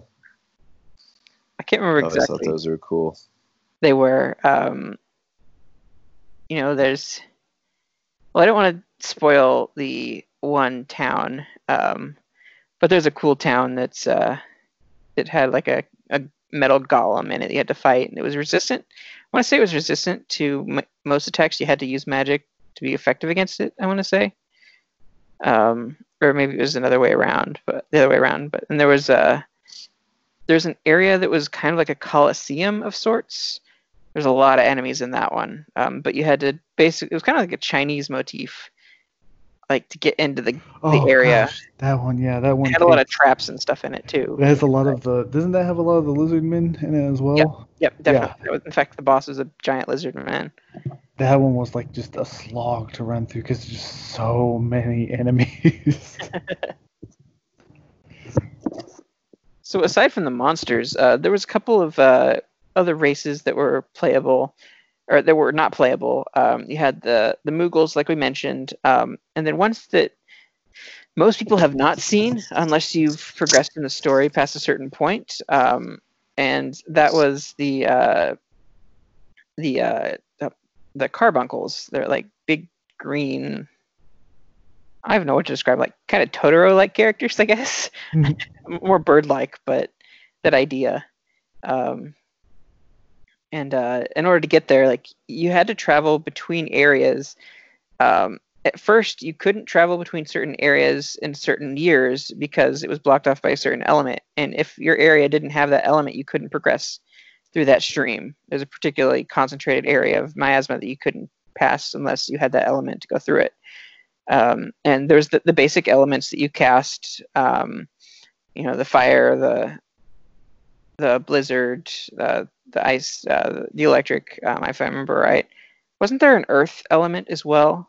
I can't remember I always exactly. thought those were cool. they were um you know there's well i don't want to spoil the one town um but there's a cool town that's uh it had like a, a metal golem in it you had to fight and it was resistant i want to say it was resistant to m- most attacks you had to use magic to be effective against it i want to say um or maybe it was another way around but the other way around but and there was a there's an area that was kind of like a coliseum of sorts there's a lot of enemies in that one um, but you had to basically it was kind of like a chinese motif like to get into the Oh, area. gosh, that one, yeah, that one. it had a lot of traps and stuff in it too It has a lot of the. Doesn't that have a lot of the lizard men in it as well? yep definitely That was- in fact the boss was a giant lizard man That one was like just a slog to run through because there's just so many <laughs> enemies. So aside from the monsters, uh, there was a couple of uh, other races that were playable, or that were not playable. Um, you had the the Moogles, like we mentioned, um, and then ones that most people have not seen unless you've progressed in the story past a certain point. Um, and that was the uh, the uh, the, carbuncles. They're like big green. I don't know what to describe, like kind of Totoro-like characters, I guess <laughs> more bird-like, but that idea. Um, and uh, in order to get there, like you had to travel between areas. Um, at first, you couldn't travel between certain areas in certain years because it was blocked off by a certain element. And if your area didn't have that element, you couldn't progress through that stream. There's a particularly concentrated area of miasma that you couldn't pass unless you had that element to go through it. Um, and there's the, the basic elements that you cast. Um, you know the fire the the blizzard uh, the ice uh, the electric um, if i remember right wasn't there an earth element as well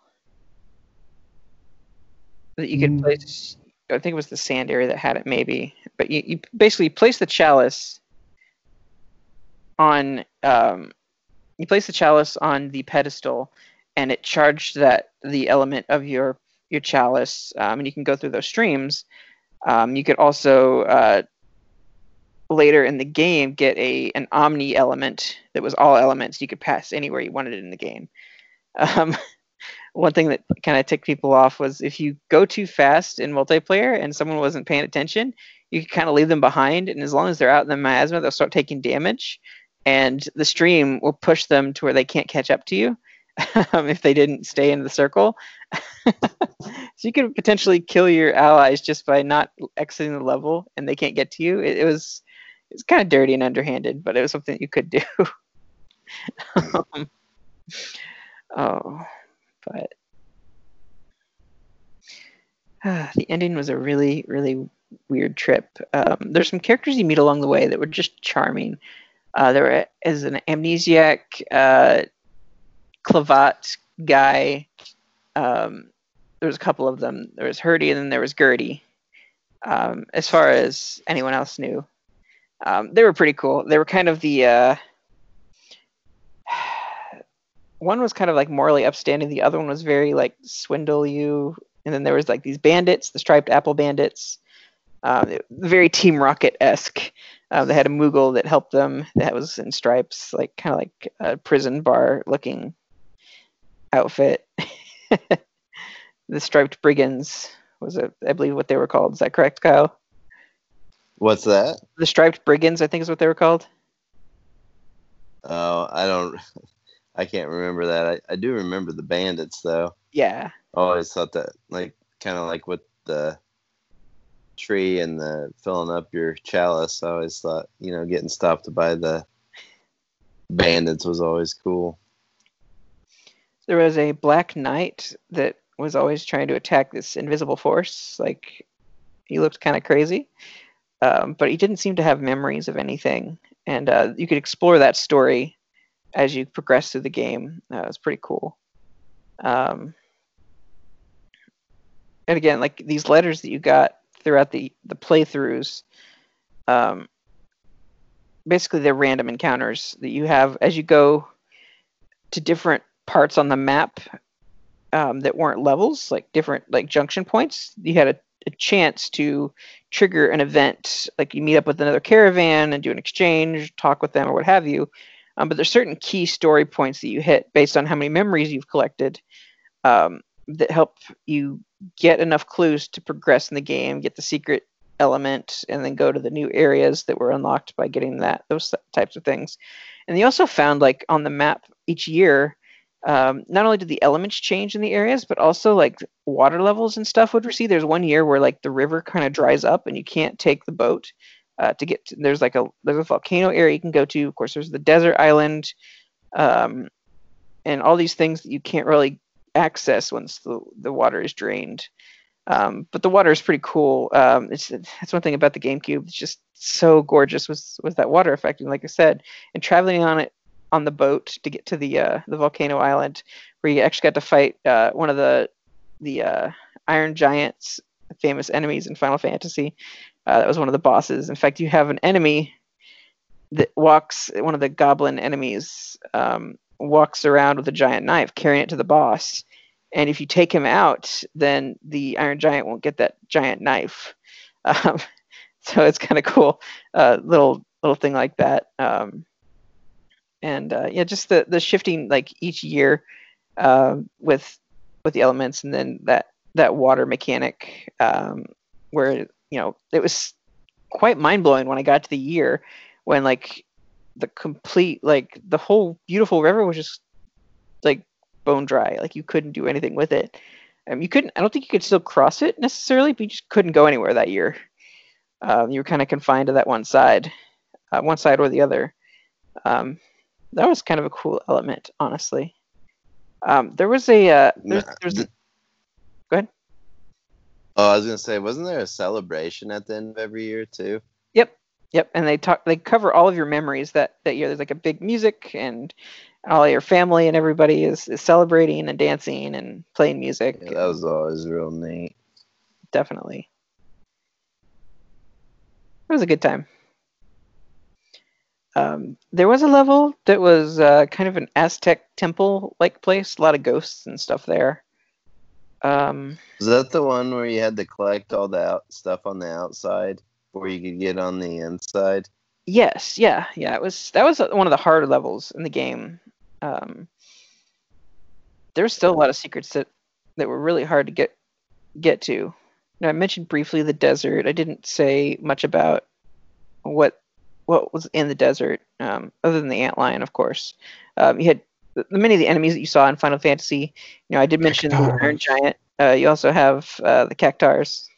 that you could Mm. place i think it was the sand area that had it maybe but you, you basically place the chalice on um, you place the chalice on the pedestal and it charged that the element of your your chalice um, and you can go through those streams. Um, you could also uh, later in the game get a an omni element that was all elements. You could pass anywhere you wanted it in the game. Um, <laughs> one thing that kind of ticked people off was if you go too fast in multiplayer and someone wasn't paying attention, you could kind of leave them behind, and as long as they're out in the miasma, they'll start taking damage, and the stream will push them to where they can't catch up to you <laughs> um, if they didn't stay in the circle. <laughs> so you could potentially kill your allies just by not exiting the level and they can't get to you. It, it was it's kind of dirty and underhanded, but it was something you could do. <laughs> um, oh, but ah, <sighs> the ending was a really really weird trip. Um, there's some characters you meet along the way that were just charming. Uh, there is an amnesiac uh, clavat guy um, there was a couple of them. There was Hurdy and then there was Gurdy. Um, as far as anyone else knew, um, they were pretty cool. They were kind of the uh, <sighs> one was kind of like morally upstanding. The other one was very like swindle you. And then there was like these bandits, the striped apple bandits, um, very Team Rocket esque. Uh, they had a Moogle that helped them. That was in stripes, like kind of like a prison bar looking outfit. <laughs> the striped brigands was it i believe what they were called is that correct kyle What's that? the striped brigands i think is what they were called Oh, I don't. <laughs> I can't remember that. I, I do remember the bandits though. yeah I always thought that like kind of like with the tree and the filling up your chalice. I always thought you know getting stopped by the bandits was always cool. there was a black knight that was always trying to attack this invisible force like he looked kind of crazy um, but he didn't seem to have memories of anything and uh, you could explore that story as you progress through the game that was pretty cool um, and again like these letters that you got throughout the the playthroughs um, basically they're random encounters that you have as you go to different parts on the map um, that weren't levels, like different like junction points. You had a, a chance to trigger an event, like you meet up with another caravan and do an exchange, talk with them, or what have you. Um, but there's certain key story points that you hit based on how many memories you've collected um, that help you get enough clues to progress in the game, get the secret element, and then go to the new areas that were unlocked by getting that those types of things. And they also found like on the map each year, um, not only did the elements change in the areas, but also like water levels and stuff would recede. There's one year where like the river kind of dries up and you can't take the boat uh, to get. To, there's like a there's a volcano area you can go to. Of course, there's the desert island, um, and all these things that you can't really access once the the water is drained. Um, but the water is pretty cool. Um, it's that's one thing about the GameCube. It's just so gorgeous was was that water effect. And like I said, and traveling on it on the boat to get to the uh, the volcano island, where you actually got to fight uh, one of the the uh, Iron Giants, famous enemies in Final Fantasy. Uh, that was one of the bosses. In fact, you have an enemy that walks. One of the goblin enemies um, walks around with a giant knife, carrying it to the boss. And if you take him out, then the Iron Giant won't get that giant knife. <laughs> Um, so it's kind of cool, uh, little little thing like that. Um, and uh, yeah, just the the shifting like each year uh, with with the elements, and then that that water mechanic um, where you know it was quite mind blowing when I got to the year when like the complete like the whole beautiful river was just like bone dry, like you couldn't do anything with it. Um, you couldn't. I don't think you could still cross it necessarily, but you just couldn't go anywhere that year. Um, you were kind of confined to that one side, uh, one side or the other. Um, that was kind of a cool element, honestly. Um, there was a uh, there's, there's a, go ahead. Oh, I was gonna say, wasn't there a celebration at the end of every year too? Yep. And they talk, they cover all of your memories that that year. There's like a big music, and all your family and everybody is, is celebrating and dancing and playing music. Yeah, that was always real neat. Definitely, it was a good time. Um, there was a level that was uh, kind of an Aztec temple like place, a lot of ghosts and stuff there. Um, Was that the one where you had to collect all the out- stuff on the outside before you could get on the inside? yes, yeah, yeah. It was that was one of the harder levels in the game. Um, there's still a lot of secrets that that were really hard to get get to. Now, I mentioned briefly the desert. I didn't say much about what what was in the desert, um, other than the ant lion, of course. Um, you had the, many of the enemies that you saw in Final Fantasy. You know, I did mention the Iron Giant. Uh, you also have uh, the Cactuars,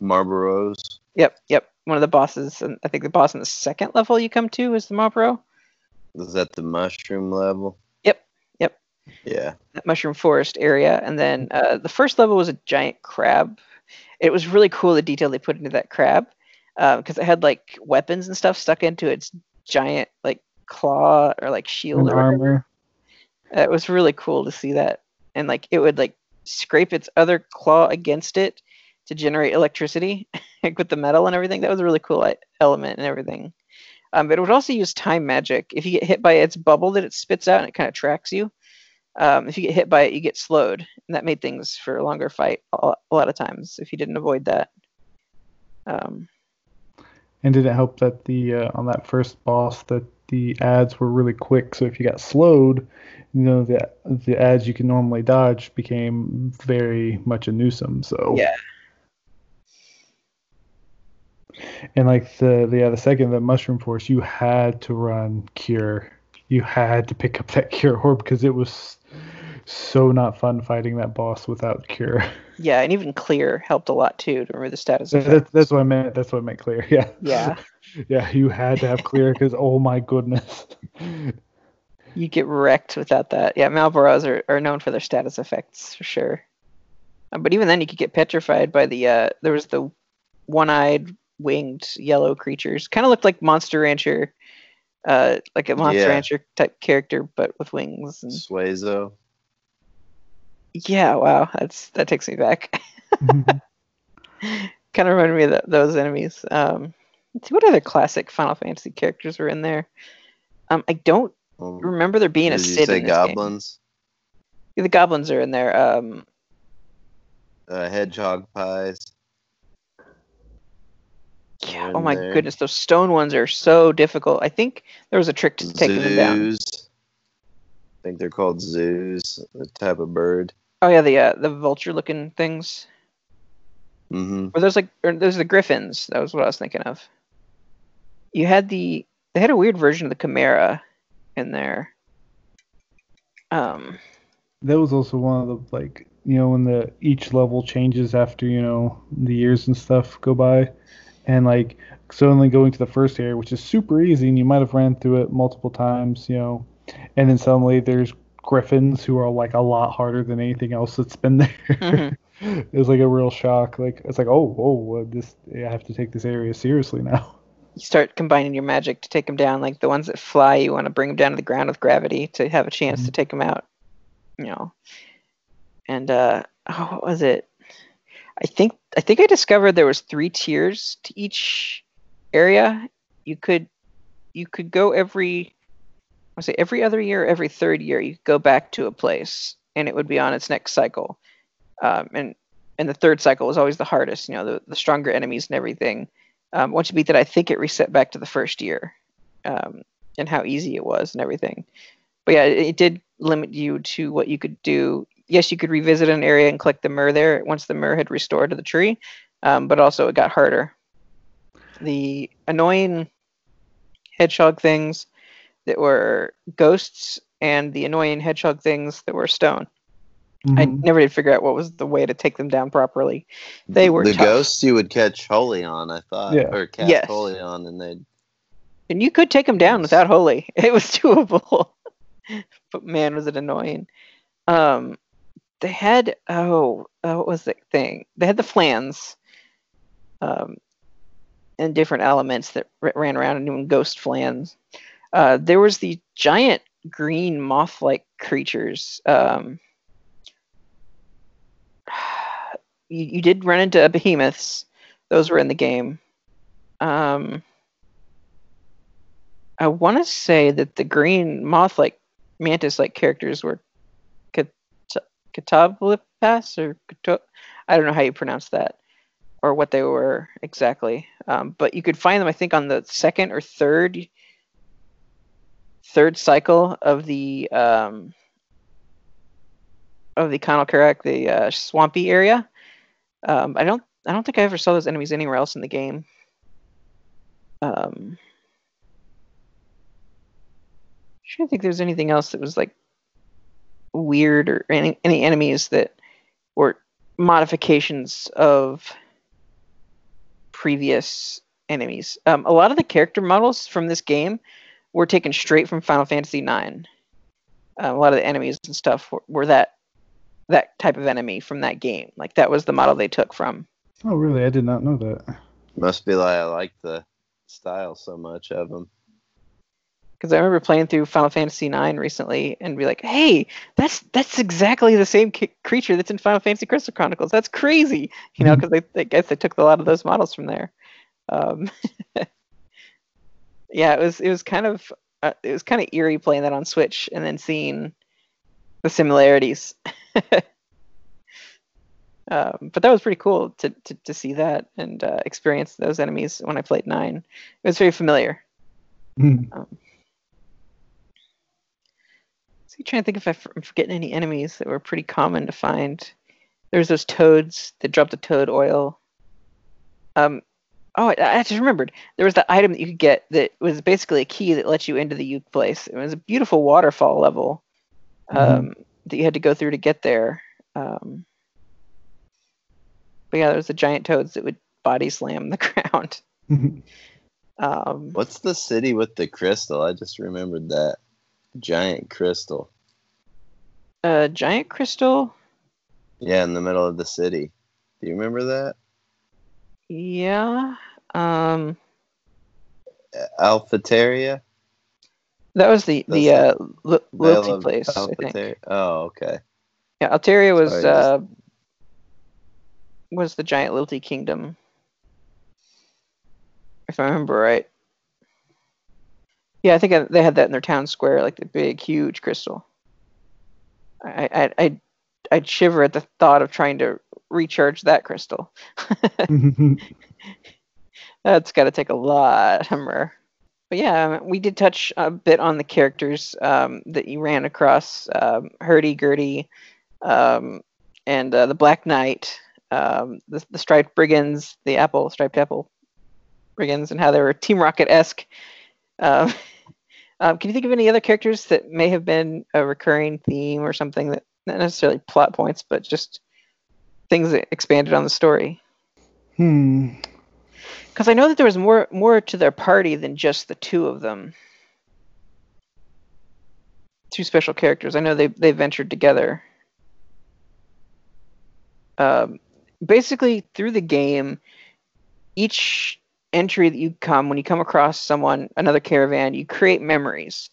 Malboros. Yep, yep. One of the bosses, and I think the boss in the second level you come to is the Malboro. Was that the mushroom level? Yep, yep. Yeah. That mushroom forest area, and then uh, the first level was a giant crab. It was really cool the detail they put into that crab because it had like weapons and stuff stuck into its giant like claw or like shield And or armor. Uh, It was really cool to see that, and like it would like scrape its other claw against it to generate electricity, <laughs> like with the metal and everything. That was a really cool element and everything. Um, but it would also use time magic. If you get hit by its bubble that it spits out and it kind of tracks you, um, if you get hit by it, you get slowed, and that made things for a longer fight a lot of times if you didn't avoid that. Um, And did it help that the uh, on that first boss that the ads were really quick? So if you got slowed, you know the the ads you can normally dodge became very much a nuisance. So Yeah. And like the the yeah, the second the mushroom force, you had to run cure. You had to pick up that <laughs> cure orb because it was so not fun fighting that boss without cure. <laughs> yeah, and even clear helped a lot too to remove the status That, that's what I meant. That's what I meant clear. <laughs> Yeah. Yeah. yeah, you had to have clear because oh my goodness. You get wrecked without that. Yeah, Malboros are, are known for their status effects for sure. Uh, but even then, you could get petrified by the. Uh, there was the one-eyed winged yellow creatures. Kind of looked like Monster Rancher, uh, like a Monster Yeah. Rancher type character, but with wings. And... Suezo. Yeah, wow, that's that takes me back. <laughs> kind of reminded me of th those enemies. Um, let's see what other classic Final Fantasy characters were in there. Um, I don't Um, remember there being a Did you Sid say in this game. goblins? the goblins are in there. Um, Uh, hedgehog pies. Yeah, They're oh in my there. goodness, those stone ones are so difficult. I think there was a trick to taking them down. Zoos. I think they're called zoos. The type of bird. Oh yeah, the uh, the vulture looking things. Mm-hmm. Or those like or those are the griffins. That was what I was thinking of. You had the they had a weird version of the chimera in there. Um, That was also one of the like you know when the each level changes after you know the years and stuff go by, and like suddenly going to the first area which is super easy and you might have ran through it multiple times you know, and then suddenly there's griffins who are like a lot harder than anything else that's been <laughs> there. Mhm. it was like a real shock. Like it's like oh oh this I have to take this area seriously now. you start combining your magic to take them down. Like the ones that fly, you want to bring them down to the ground with gravity to have a chance to take them out. You know. And uh, oh, what was it? I think I think I discovered there was three tiers to each area. You could you could go every I say every other year, every third year, you could go back to a place, and it would be on its next cycle. Um, and and the third cycle was always the hardest. You know, the, the stronger enemies and everything. Um, once you beat that, I think it reset back to the first year, um, and how easy it was and everything. But yeah, it, it did limit you to what you could do. Yes, you could revisit an area and collect the myrrh there once the myrrh had restored to the tree, um, but also it got harder. The annoying hedgehog things that were ghosts and the annoying hedgehog things that were stone. I Mhm. never did figure out what was the way to take them down properly. They were the tough. ghosts you would catch holy on. I thought, Yeah. or cast Yes. holy on, and they'd And you could take them down without holy. <laughs> It was doable. but man, was it annoying. Um, they had oh, uh, what was the thing? They had the flans, um, and different elements that r- ran around and doing ghost flans. Uh, there was the giant green moth-like creatures. Um, <sighs> you, you did run into behemoths; those were in the game. Um, I want to say that the green moth-like, mantis-like characters were Katablipas or Kato- I don't know how you pronounce that or what they were exactly. Um, but you could find them, I think, on the second or third third cycle of the um, of the Conall Curach, the uh, swampy area. Um, I don't I don't think I ever saw those enemies anywhere else in the game. Um, I think there's anything else that was like weird or any any enemies that were modifications of previous enemies. Um, a lot of the character models from this game were taken straight from Final Fantasy IX. Uh, a lot of the enemies and stuff were, were that that type of enemy from that game. Like that was the model they took from. Oh really? I did not know that. must be like I like the style so much of them. Because I remember playing through Final Fantasy IX recently and be like, "Hey, that's that's exactly the same creature that's in Final Fantasy Crystal Chronicles. That's crazy!" You know, because I, they guess they took a lot of those models from there. Um, <laughs> yeah, it was it was kind of uh, it was kind of eerie playing that on Switch and then seeing the similarities. <laughs> um, but that was pretty cool to to, to see that and uh, experience those enemies when I played nine. It was very familiar. So I'm trying to think if I'm forgetting any enemies that were pretty common to find. There's those toads that dropped the toad oil. Um, oh, I, I just remembered. There was the item that you could get that was basically a key that let you into the Yuke place. It was a beautiful waterfall level um, that you had to go through to get there. Um, but yeah, there was the giant toads that would body slam the <laughs> ground. <laughs> Um, What's the city with the crystal? I just remembered that giant crystal. a giant crystal. Yeah, in the middle of the city. Do you remember that? Yeah. Um, Alfitaria? That was the the uh, That's Vale Lilty of place, I think. Oh, okay. Yeah, Altaria was Sorry, just- uh, was the giant Lilty kingdom, if I remember right. Yeah, I think they had that in their town square, like the big, huge crystal. I, I, I'd, I'd shiver at the thought of trying to recharge that crystal. <laughs> <laughs> That's got to take a lot of myrrh. But yeah, we did touch a bit on the characters um, that you ran across um, Hurdy Gurdy um, and uh, the Black Knight, um, the, the Striped Brigands, the Apple, Striped Apple Brigands, and how they were Team Rocket esque. Um, <laughs> um, can you think of any other characters that may have been a recurring theme or something that not necessarily plot points, but just things that expanded on the story? Hmm because I know that there was more more to their party than just the two of them. Two special characters. I know they they ventured together. Um, basically, through the game, each entry that you come when you come across someone, another caravan, you create memories,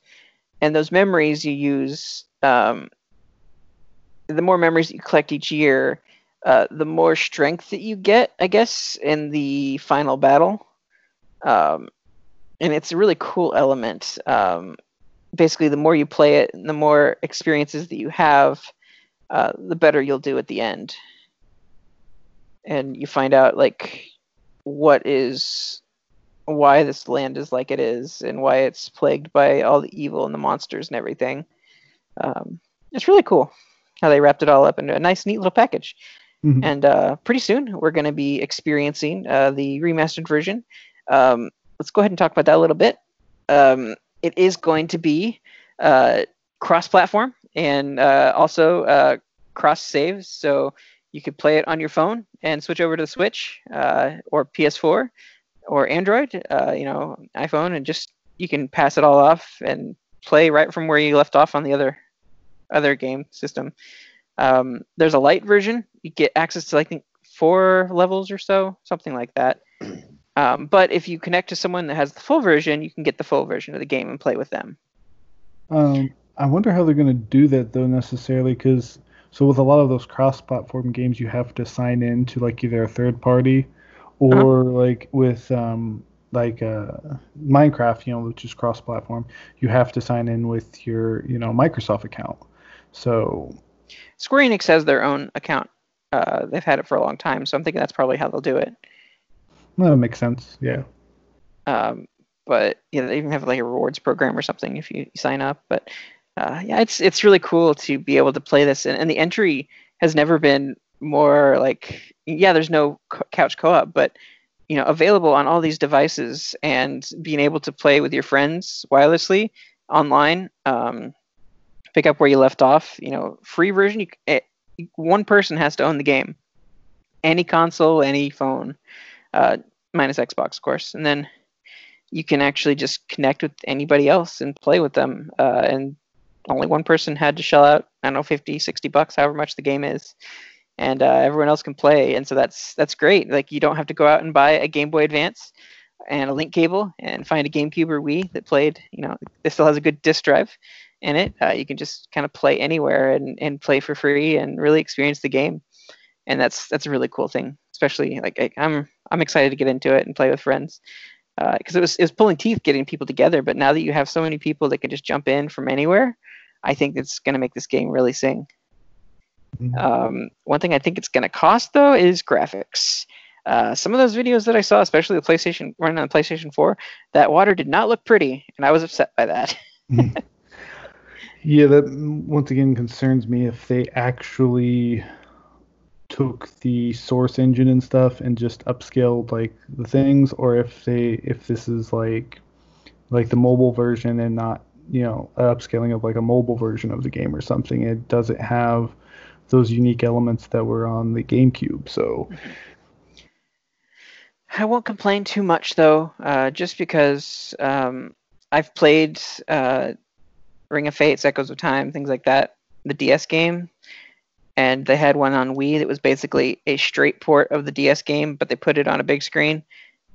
and those memories you use. Um, the more memories that you collect each year, uh, the more strength that you get, I guess, in the final battle. Um, and it's a really cool element. Um, basically, the more you play it, and the more experiences that you have, uh, the better you'll do at the end. And you find out like what is why this land is like it is and why it's plagued by all the evil and the monsters and everything. Um, it's really cool how they wrapped it all up into a nice, neat little package. Mm-hmm. And uh, pretty soon we're going to be experiencing uh, the remastered version. Um, let's go ahead and talk about that a little bit. Um, it is going to be uh, cross-platform and uh, also uh, cross-saves, so you could play it on your phone and switch over to the Switch uh, or PS4 or Android, you know, iPhone, and just you can pass it all off and play right from where you left off on the other other game system. Um, there's a light version. You get access to I think four levels or so, something like that. <clears throat> Um, but if you connect to someone that has the full version, you can get the full version of the game and play with them. Um, I wonder how they're going to do that though necessarily because so with a lot of those cross-platform games, you have to sign in to like either a third party or uh-huh. like with um, like uh, Minecraft, you know, which is cross-platform, you have to sign in with your you know Microsoft account. So Square Enix has their own account. Uh, they've had it for a long time, so I'm thinking that's probably how they'll do it. Well, that makes sense. Yeah. Um, but yeah, they even have like a rewards program or something if you sign up. But uh, yeah, it's it's really cool to be able to play this, and, and the entry has never been more like yeah. There's no couch co-op, but you know, available on all these devices, and being able to play with your friends wirelessly online. Um, pick up where you left off. You know, free version, you, it, eh, one person has to own the game. Any console, any phone, uh, minus Xbox, of course. And then you can actually just connect with anybody else and play with them. Uh, and only one person had to shell out, I don't know, 50, 60 bucks, however much the game is. And uh, everyone else can play. And so that's that's great. Like you don't have to go out and buy a Game Boy Advance and a link cable and find a GameCube or Wii that played, you know, this still has a good disk drive in it. Uh, you can just kind of play anywhere and, and play for free and really experience the game. And that's that's a really cool thing. Especially like I, I'm I'm excited to get into it and play with friends because uh, it was it was pulling teeth getting people together. But now that you have so many people that can just jump in from anywhere, I think it's going to make this game really sing. Mm-hmm. Um, one thing I think it's going to cost though is graphics. Uh, some of those videos that I saw, especially the PlayStation running on the PlayStation 4, that water did not look pretty, and I was upset by that. Mm-hmm. <laughs> Yeah, that once again concerns me if they actually took the source engine and stuff and just upscaled like the things or if they if this is like like the mobile version and not you know upscaling of like a mobile version of the game or something it doesn't have those unique elements that were on the GameCube so I won't complain too much though uh, just because um, I've played uh, Ring of Fates, Echoes of Time, things like that, the DS game. And they had one on Wii that was basically a straight port of the DS game, but they put it on a big screen.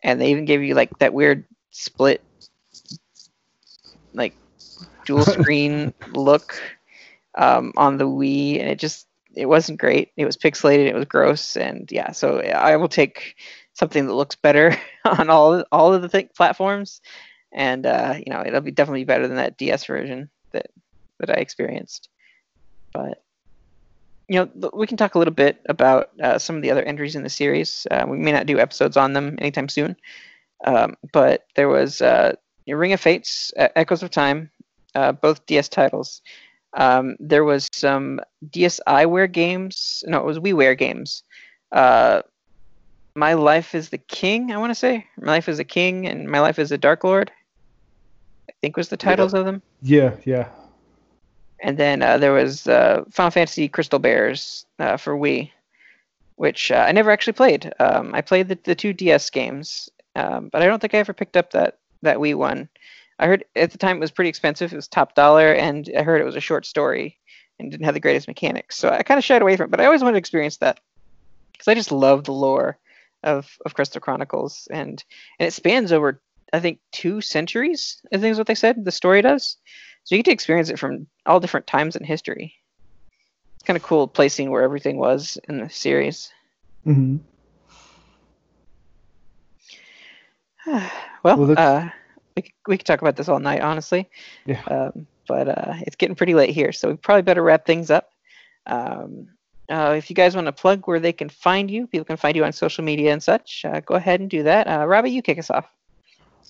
And they even gave you like that weird split, like dual <laughs> screen look um, on the Wii. And it just, it wasn't great. It was pixelated, it was gross. And yeah, so I will take something that looks better <laughs> on all all of the th- platforms and uh, you know it'll be definitely better than that DS version that that I experienced. but you know, we can talk a little bit about uh, some of the other entries in the series. Uh, we may not do episodes on them anytime soon, um, but there was uh, Ring of Fates, Echoes of Time, uh, both DS titles. Um, there was some DSiWare games. No, it was WiiWare games. Uh, my Life is the King, I want to say. My Life as a King and My Life as a Dark Lord. I think was the titles yeah. of them. Yeah, yeah. And then uh, there was uh, Final Fantasy Crystal Bearers uh, for Wii, which uh, I never actually played. Um, I played the, the two DS games, um, but I don't think I ever picked up that, that Wii one. I heard at the time it was pretty expensive. It was top dollar, and I heard it was a short story and didn't have the greatest mechanics. So I kind of shied away from it, but I always wanted to experience that because I just love the lore of, of Crystal Chronicles, and and it spans over I think two centuries. I think is what they said. The story does, so you get to experience it from all different times in history. It's kind of cool placing where everything was in the series. Mm-hmm. <sighs> well, well uh, we could, we could talk about this all night, honestly. Yeah. Um, but uh, it's getting pretty late here, so we probably better wrap things up. Um, uh, if you guys want to plug where they can find you, people can find you on social media and such. Uh, go ahead and do that. Uh, Robbie, you kick us off.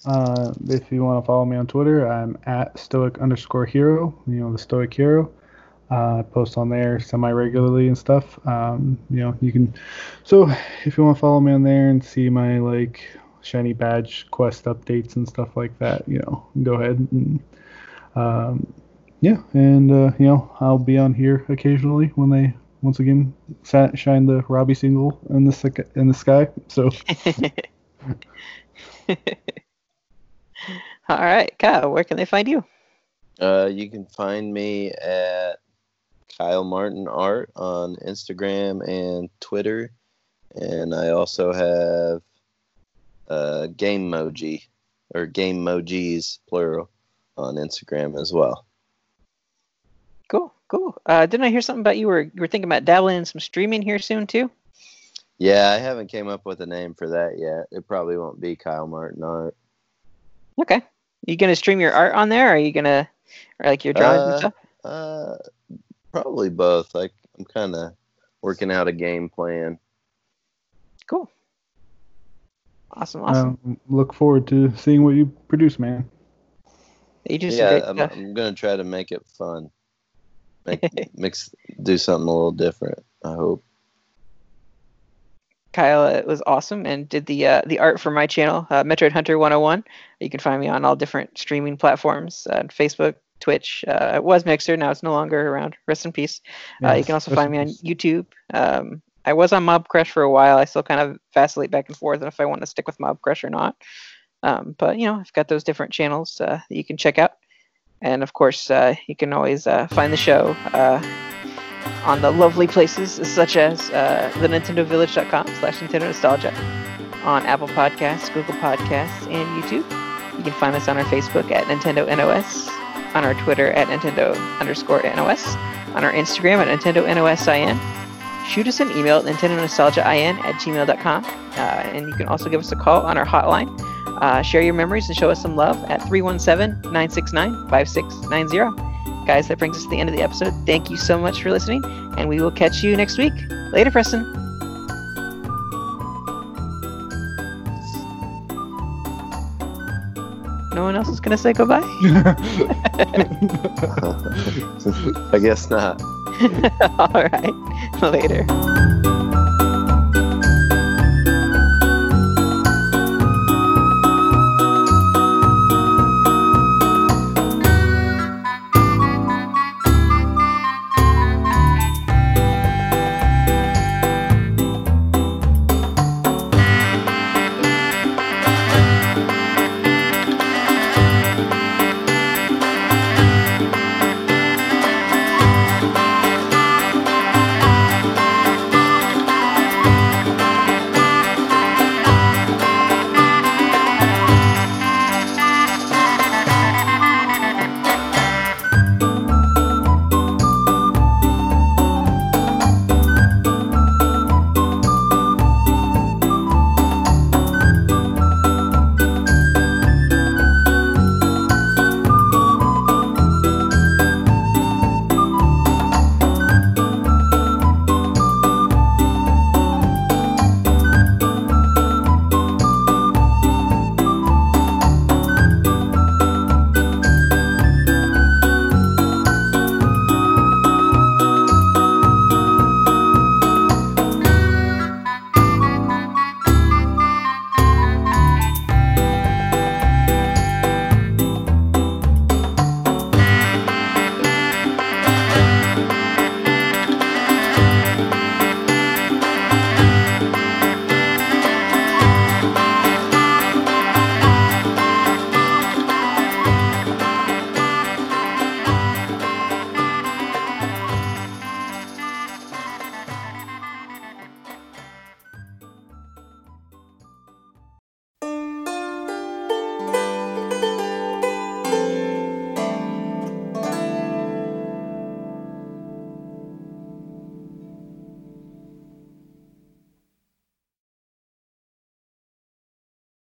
Uh, if you want to follow me on Twitter, I'm at stoic underscore hero. You know the stoic hero. Uh, I post on there semi regularly and stuff. Um, you know you can. So if you want to follow me on there and see my like shiny badge quest updates and stuff like that, you know, go ahead and um, yeah, and uh, you know I'll be on here occasionally when they once again shine the Robbie single in the in the sky. So. <laughs> All right, Kyle, where can they find you? Uh, you can find me at Kyle Martin Art on Instagram and Twitter, and I also have uh, Game Moji or Game Mojis plural on Instagram as well. Cool, cool. Uh, didn't I hear something about you were you were thinking about dabbling in some streaming here soon too? Yeah, I haven't came up with a name for that yet. It probably won't be Kyle Martin Art. Okay. You gonna stream your art on there? Or are you gonna or like your drawings uh, and stuff? Uh, probably both. Like I'm kind of working out a game plan. Cool. Awesome, awesome. Um, look forward to seeing what you produce, man. You just yeah, I'm, I'm, gonna try to make it fun. Make, <laughs> mix, do something a little different. I hope. Kyle it was awesome and did the uh, the art for my channel, uh, Metroid Hunter 101. You can find me on all different streaming platforms, uh, Facebook, Twitch. Uh, it was Mixer, now it's no longer around. Rest in peace. Uh, yes, you can also find me on YouTube. Um, I was on Mobcrush for a while. I still kind of vacillate back and forth on if I want to stick with Mobcrush or not. Um, but you know, I've got those different channels uh, that you can check out, and of course, you can always find the show on the lovely places such as uh, the nintendovillage.com slash nintendo nostalgia on apple podcasts google podcasts and youtube you can find us on our facebook at nintendo nos on our twitter at nintendo underscore nos on our instagram at nintendo nosin shoot us an email at nintendo nostalgia in at gmail.com uh, and you can also give us a call on our hotline uh, share your memories and show us some love at 317 969 5690 guys, that brings us to the end of the episode. Thank you so much for listening, and we will catch you next week. Later, Preston. No one else is going to say goodbye? <laughs> <laughs> <laughs> I guess not. <laughs> All right. <laughs> Later.